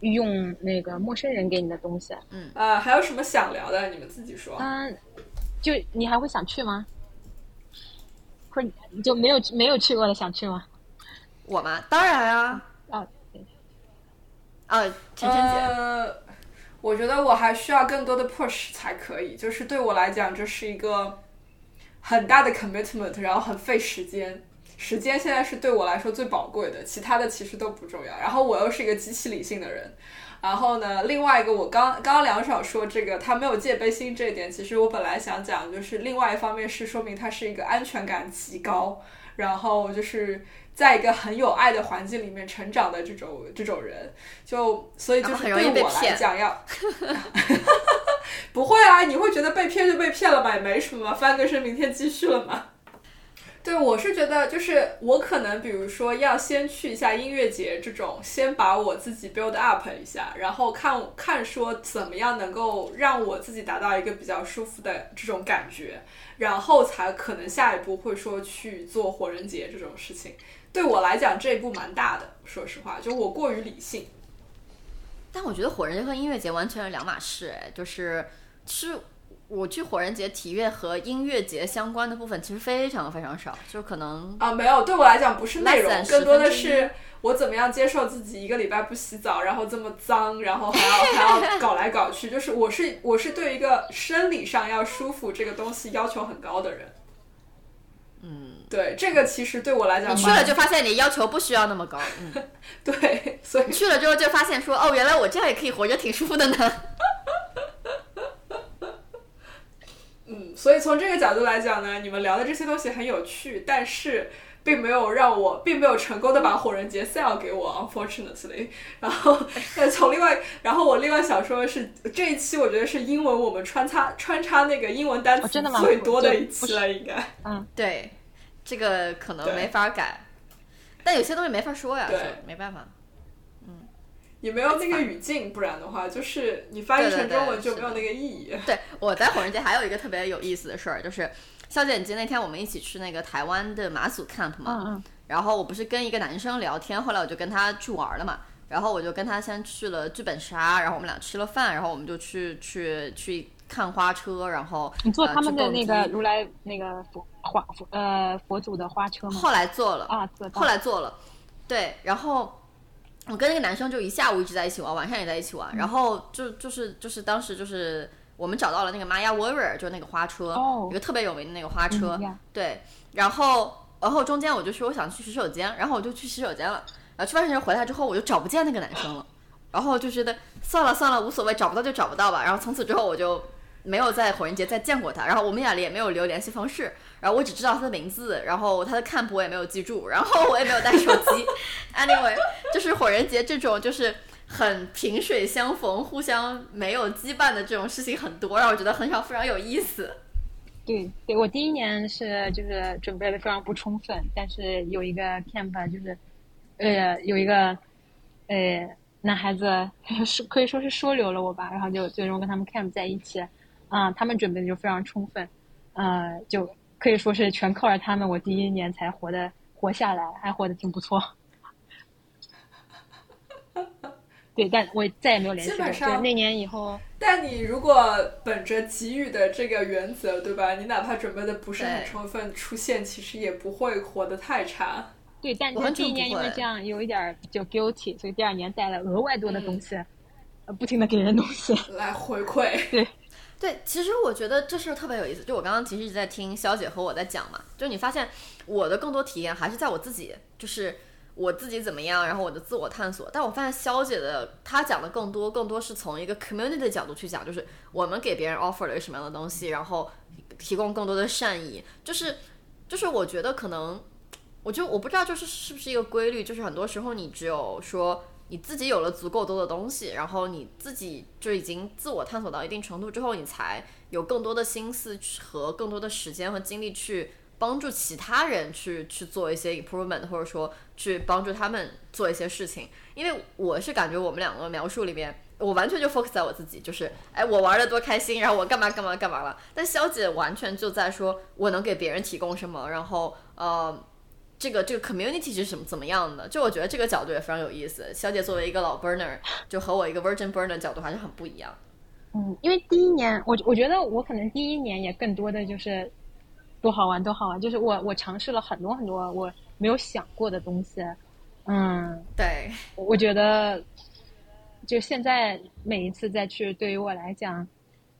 用那个陌生人给你的东西。嗯呃，还有什么想聊的？你们自己说。嗯，就你还会想去吗？或者你就没有没有去过的想去吗？我吗，当然啊，啊，对啊，晨晨姐，呃，我觉得我还需要更多的 push 才可以。就是对我来讲，这是一个很大的 commitment，然后很费时间。时间现在是对我来说最宝贵的，其他的其实都不重要。然后我又是一个极其理性的人。然后呢，另外一个我刚刚刚梁爽说这个他没有戒备心这一点，其实我本来想讲就是另外一方面是说明他是一个安全感极高，然后就是在一个很有爱的环境里面成长的这种这种人，就所以就是对我来讲要，不会啊，你会觉得被骗就被骗了嘛，也没什么，翻个身明天继续了嘛。对，我是觉得，就是我可能，比如说，要先去一下音乐节这种，先把我自己 build up 一下，然后看看说怎么样能够让我自己达到一个比较舒服的这种感觉，然后才可能下一步会说去做火人节这种事情。对我来讲，这一步蛮大的，说实话，就我过于理性。但我觉得火人节和音乐节完全是两码事，哎，就是是。我去火人节体验和音乐节相关的部分其实非常非常少，就可能啊没有，对我来讲不是内容，更多的是我怎么样接受自己一个礼拜不洗澡，然后这么脏，然后还要还要搞来搞去，就是我是我是对一个生理上要舒服这个东西要求很高的人。嗯，对，这个其实对我来讲，你去了就发现你要求不需要那么高。嗯，对，所以去了之后就发现说哦，原来我这样也可以活着挺舒服的呢。嗯，所以从这个角度来讲呢，你们聊的这些东西很有趣，但是并没有让我，并没有成功的把火人节 sell 给我，unfortunately。然后，从另外，然后我另外想说的是，这一期我觉得是英文我们穿插穿插那个英文单词最多的一期了，应该。嗯，对，这个可能没法改，但有些东西没法说呀，对，没办法。嗯也没有那个语境，不然的话，就是你翻译成中文就没有那个意义。对，我在火人节还有一个特别有意思的事儿，就是肖姐，你记得那天我们一起去那个台湾的马祖 camp 嘛？嗯嗯。然后我不是跟一个男生聊天，后来我就跟他去玩了嘛。然后我就跟他先去了剧本杀，然后我们俩吃了饭，然后我们就去去去看花车，然后你坐他们的那个如来那个佛花佛呃佛祖的花车吗？后来坐了啊，坐后来坐了，对，然后。我跟那个男生就一下午一直在一起玩，晚上也在一起玩。然后就就是就是当时就是我们找到了那个 Maya Warrior，就是那个花车，一个特别有名的那个花车。对，然后然后中间我就说我想去洗手间，然后我就去洗手间了。然后去完饭回来之后，我就找不见那个男生了。然后就觉得算了算了，无所谓，找不到就找不到吧。然后从此之后我就。没有在火人节再见过他，然后我们俩也没有留联系方式，然后我只知道他的名字，然后他的 camp 我也没有记住，然后我也没有带手机。Anyway，就是火人节这种就是很萍水相逢、互相没有羁绊的这种事情很多，让我觉得很少非常有意思。对，对我第一年是就是准备的非常不充分，但是有一个 camp 就是，呃，有一个呃男孩子是可以说是收留了我吧，然后就最终跟他们 camp 在一起。啊，他们准备的就非常充分，呃，就可以说是全靠着他们，我第一年才活的活下来，还活得挺不错。对，但我再也没有联系过。对，那年以后。但你如果本着给予的这个原则，对吧？你哪怕准备的不是很充分，出现其实也不会活得太差。对，但第一年因为这样有一点就 guilty，所以第二年带了额外多的东西，呃，不停的给人东西来回馈。对。对，其实我觉得这事儿特别有意思。就我刚刚其实一直在听肖姐和我在讲嘛，就你发现我的更多体验还是在我自己，就是我自己怎么样，然后我的自我探索。但我发现肖姐的她讲的更多，更多是从一个 community 的角度去讲，就是我们给别人 offer 了什么样的东西，然后提供更多的善意。就是就是我觉得可能，我就我不知道就是是不是一个规律，就是很多时候你只有说。你自己有了足够多的东西，然后你自己就已经自我探索到一定程度之后，你才有更多的心思和更多的时间和精力去帮助其他人去去做一些 improvement，或者说去帮助他们做一些事情。因为我是感觉我们两个描述里面，我完全就 focus 在我自己，就是哎，我玩的多开心，然后我干嘛干嘛干嘛了。但肖姐完全就在说我能给别人提供什么，然后呃。这个这个 community 是什么怎么样的？就我觉得这个角度也非常有意思。小姐作为一个老 burner，就和我一个 virgin burner 角度还是很不一样。嗯，因为第一年，我我觉得我可能第一年也更多的就是多好玩多好玩，就是我我尝试了很多很多我没有想过的东西。嗯，对，我觉得就现在每一次再去，对于我来讲，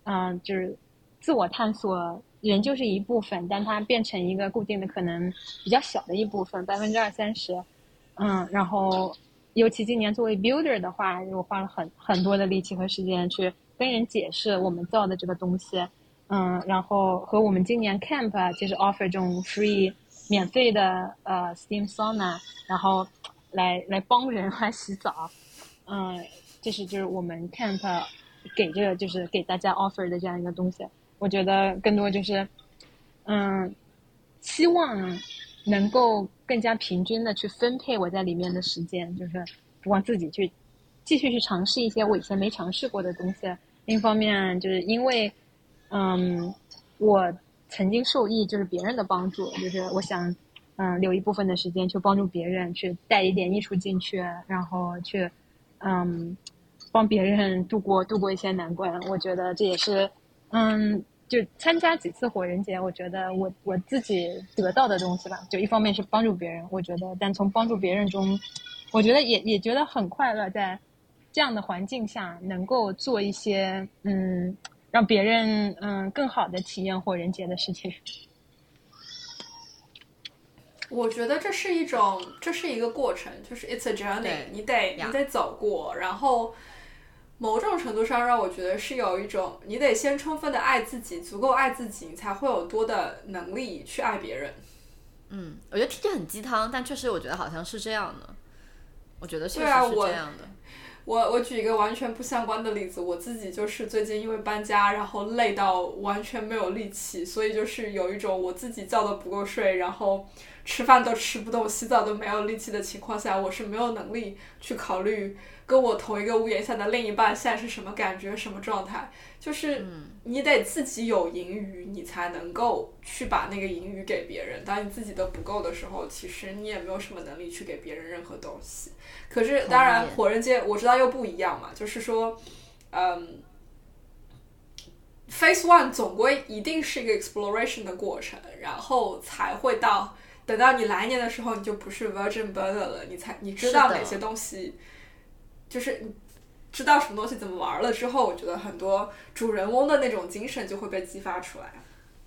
嗯，就是自我探索人就是一部分，但它变成一个固定的，可能比较小的一部分，百分之二三十。嗯，然后尤其今年作为 builder 的话，我花了很很多的力气和时间去跟人解释我们造的这个东西。嗯，然后和我们今年 camp 就是 offer 这种 free 免费的呃 steam sauna，然后来来帮人来洗澡。嗯，这是就是我们 camp 给这个就是给大家 offer 的这样一个东西。我觉得更多就是，嗯，希望能够更加平均的去分配我在里面的时间，就是不光自己去继续去尝试一些我以前没尝试过的东西。另一方面，就是因为。嗯，我曾经受益就是别人的帮助，就是我想，嗯，留一部分的时间去帮助别人，去带一点艺术进去，然后去，嗯，帮别人度过度过一些难关。我觉得这也是，嗯，就参加几次火人节，我觉得我我自己得到的东西吧。就一方面是帮助别人，我觉得，但从帮助别人中，我觉得也也觉得很快乐，在这样的环境下能够做一些，嗯。让别人嗯更好的体验火人节的事情，我觉得这是一种，这是一个过程，就是 it's a journey，你得你得走过，然后某种程度上让我觉得是有一种，你得先充分的爱自己，足够爱自己，你才会有多的能力去爱别人。嗯，我觉得听着很鸡汤，但确实我觉得好像是这样的，我觉得确实是这样的。我我举一个完全不相关的例子，我自己就是最近因为搬家，然后累到完全没有力气，所以就是有一种我自己觉都不够睡，然后吃饭都吃不动，洗澡都没有力气的情况下，我是没有能力去考虑。跟我同一个屋檐下的另一半现在是什么感觉、什么状态？就是你得自己有盈余，你才能够去把那个盈余给别人。当你自己都不够的时候，其实你也没有什么能力去给别人任何东西。可是，当然，火人节我知道又不一样嘛，就是说，嗯，Phase One 总归一定是一个 exploration 的过程，然后才会到等到你来年的时候，你就不是 Virgin burner 了，你才你知道哪些东西。就是知道什么东西怎么玩了之后，我觉得很多主人翁的那种精神就会被激发出来。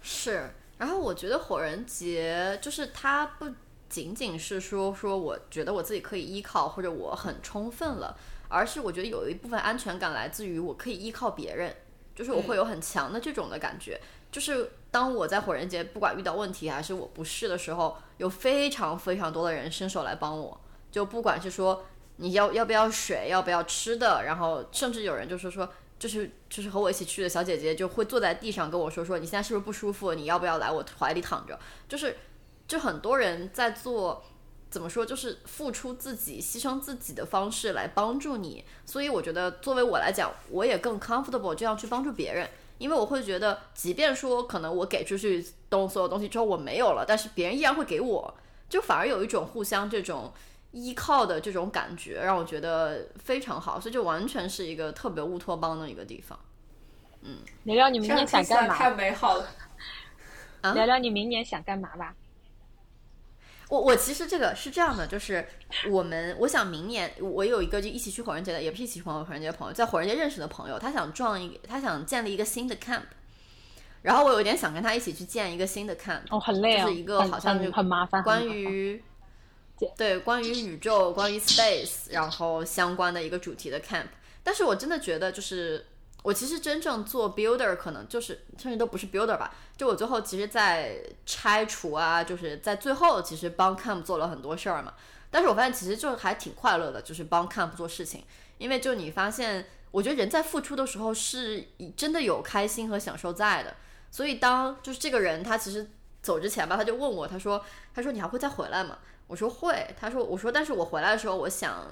是，然后我觉得火人节就是它不仅仅是说说我觉得我自己可以依靠或者我很充分了，而是我觉得有一部分安全感来自于我可以依靠别人，就是我会有很强的这种的感觉。就是当我在火人节不管遇到问题还是我不适的时候，有非常非常多的人伸手来帮我，就不管是说。你要要不要水？要不要吃的？然后甚至有人就说说，就是就是和我一起去的小姐姐就会坐在地上跟我说说，你现在是不是不舒服？你要不要来我怀里躺着？就是就很多人在做，怎么说？就是付出自己、牺牲自己的方式来帮助你。所以我觉得，作为我来讲，我也更 comfortable 这样去帮助别人，因为我会觉得，即便说可能我给出去东所有东西之后我没有了，但是别人依然会给我，就反而有一种互相这种。依靠的这种感觉让我觉得非常好，所以就完全是一个特别乌托邦的一个地方。嗯，聊聊你明年想干嘛？太美好了。聊聊你明年想干嘛吧。我我其实这个是这样的，就是我们我想明年我有一个就一起去火人节的，也不是一起去火人节的朋友，在火人节认识的朋友，他想撞一他想建立一个新的 camp，然后我有点想跟他一起去建一个新的 camp。哦，很累啊，就是一个好像就很麻烦，关于。对，关于宇宙、关于 space，然后相关的一个主题的 camp。但是我真的觉得，就是我其实真正做 builder，可能就是甚至都不是 builder 吧。就我最后其实，在拆除啊，就是在最后其实帮 camp 做了很多事儿嘛。但是我发现其实就还挺快乐的，就是帮 camp 做事情。因为就你发现，我觉得人在付出的时候是真的有开心和享受在的。所以当就是这个人他其实走之前吧，他就问我，他说：“他说你还会再回来吗？”我说会，他说我说，但是我回来的时候，我想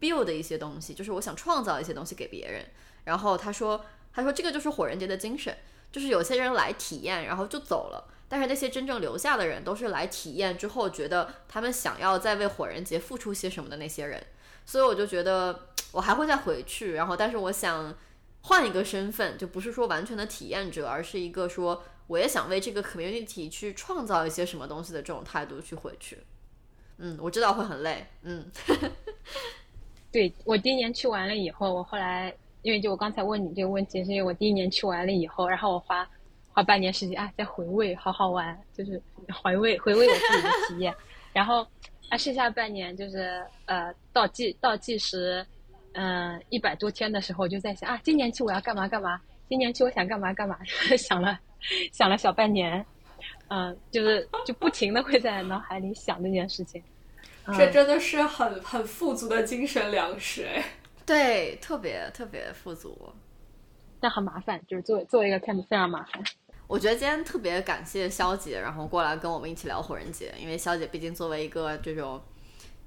build 一些东西，就是我想创造一些东西给别人。然后他说，他说这个就是火人节的精神，就是有些人来体验，然后就走了，但是那些真正留下的人，都是来体验之后，觉得他们想要再为火人节付出些什么的那些人。所以我就觉得我还会再回去，然后但是我想换一个身份，就不是说完全的体验者，而是一个说我也想为这个 community 去创造一些什么东西的这种态度去回去。嗯，我知道会很累。嗯，对我第一年去完了以后，我后来因为就我刚才问你这个问题，是因为我第一年去完了以后，然后我花花半年时间啊，在回味，好好玩，就是回味回味我自己的体验。然后啊，剩下半年就是呃，倒计倒计时，嗯，一百多天的时候，我就在想啊，今年去我要干嘛干嘛，今年去我想干嘛干嘛，想了想了小半年，嗯，就是就不停的会在脑海里想这件事情。这真的是很很富足的精神粮食哎。对，特别特别富足，但很麻烦，就是做做一个 camp 非常麻烦。我觉得今天特别感谢肖姐，然后过来跟我们一起聊火人节，因为肖姐毕竟作为一个这种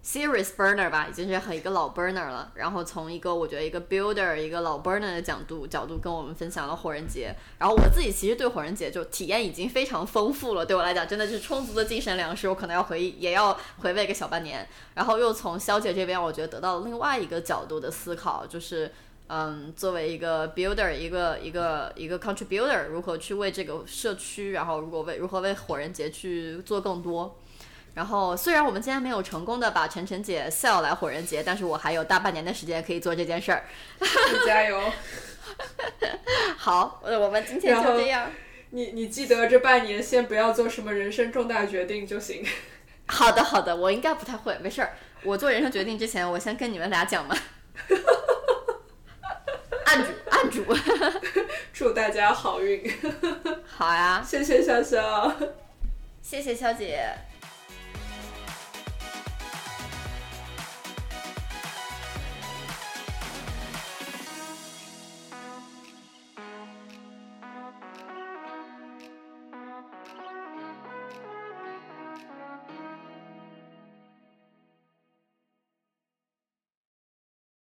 serious burner 吧，已经是很一个老 burner 了。然后从一个我觉得一个 builder 一个老 burner 的角度角度跟我们分享了火人节。然后我自己其实对火人节就体验已经非常丰富了，对我来讲真的是充足的精神粮食，我可能要回也要回味个小半年。然后又从肖姐这边，我觉得得到了另外一个角度的思考，就是。嗯，作为一个 builder，一个一个一个 contributor，如何去为这个社区，然后如果为如何为火人节去做更多。然后虽然我们今天没有成功的把晨晨姐 sell 来火人节，但是我还有大半年的时间可以做这件事儿。加油！好，我们今天就这样。你你记得这半年先不要做什么人生重大决定就行。好的好的，我应该不太会，没事儿。我做人生决定之前，我先跟你们俩讲嘛。按主，按主，祝大家好运。好呀，谢谢潇潇，谢谢肖姐。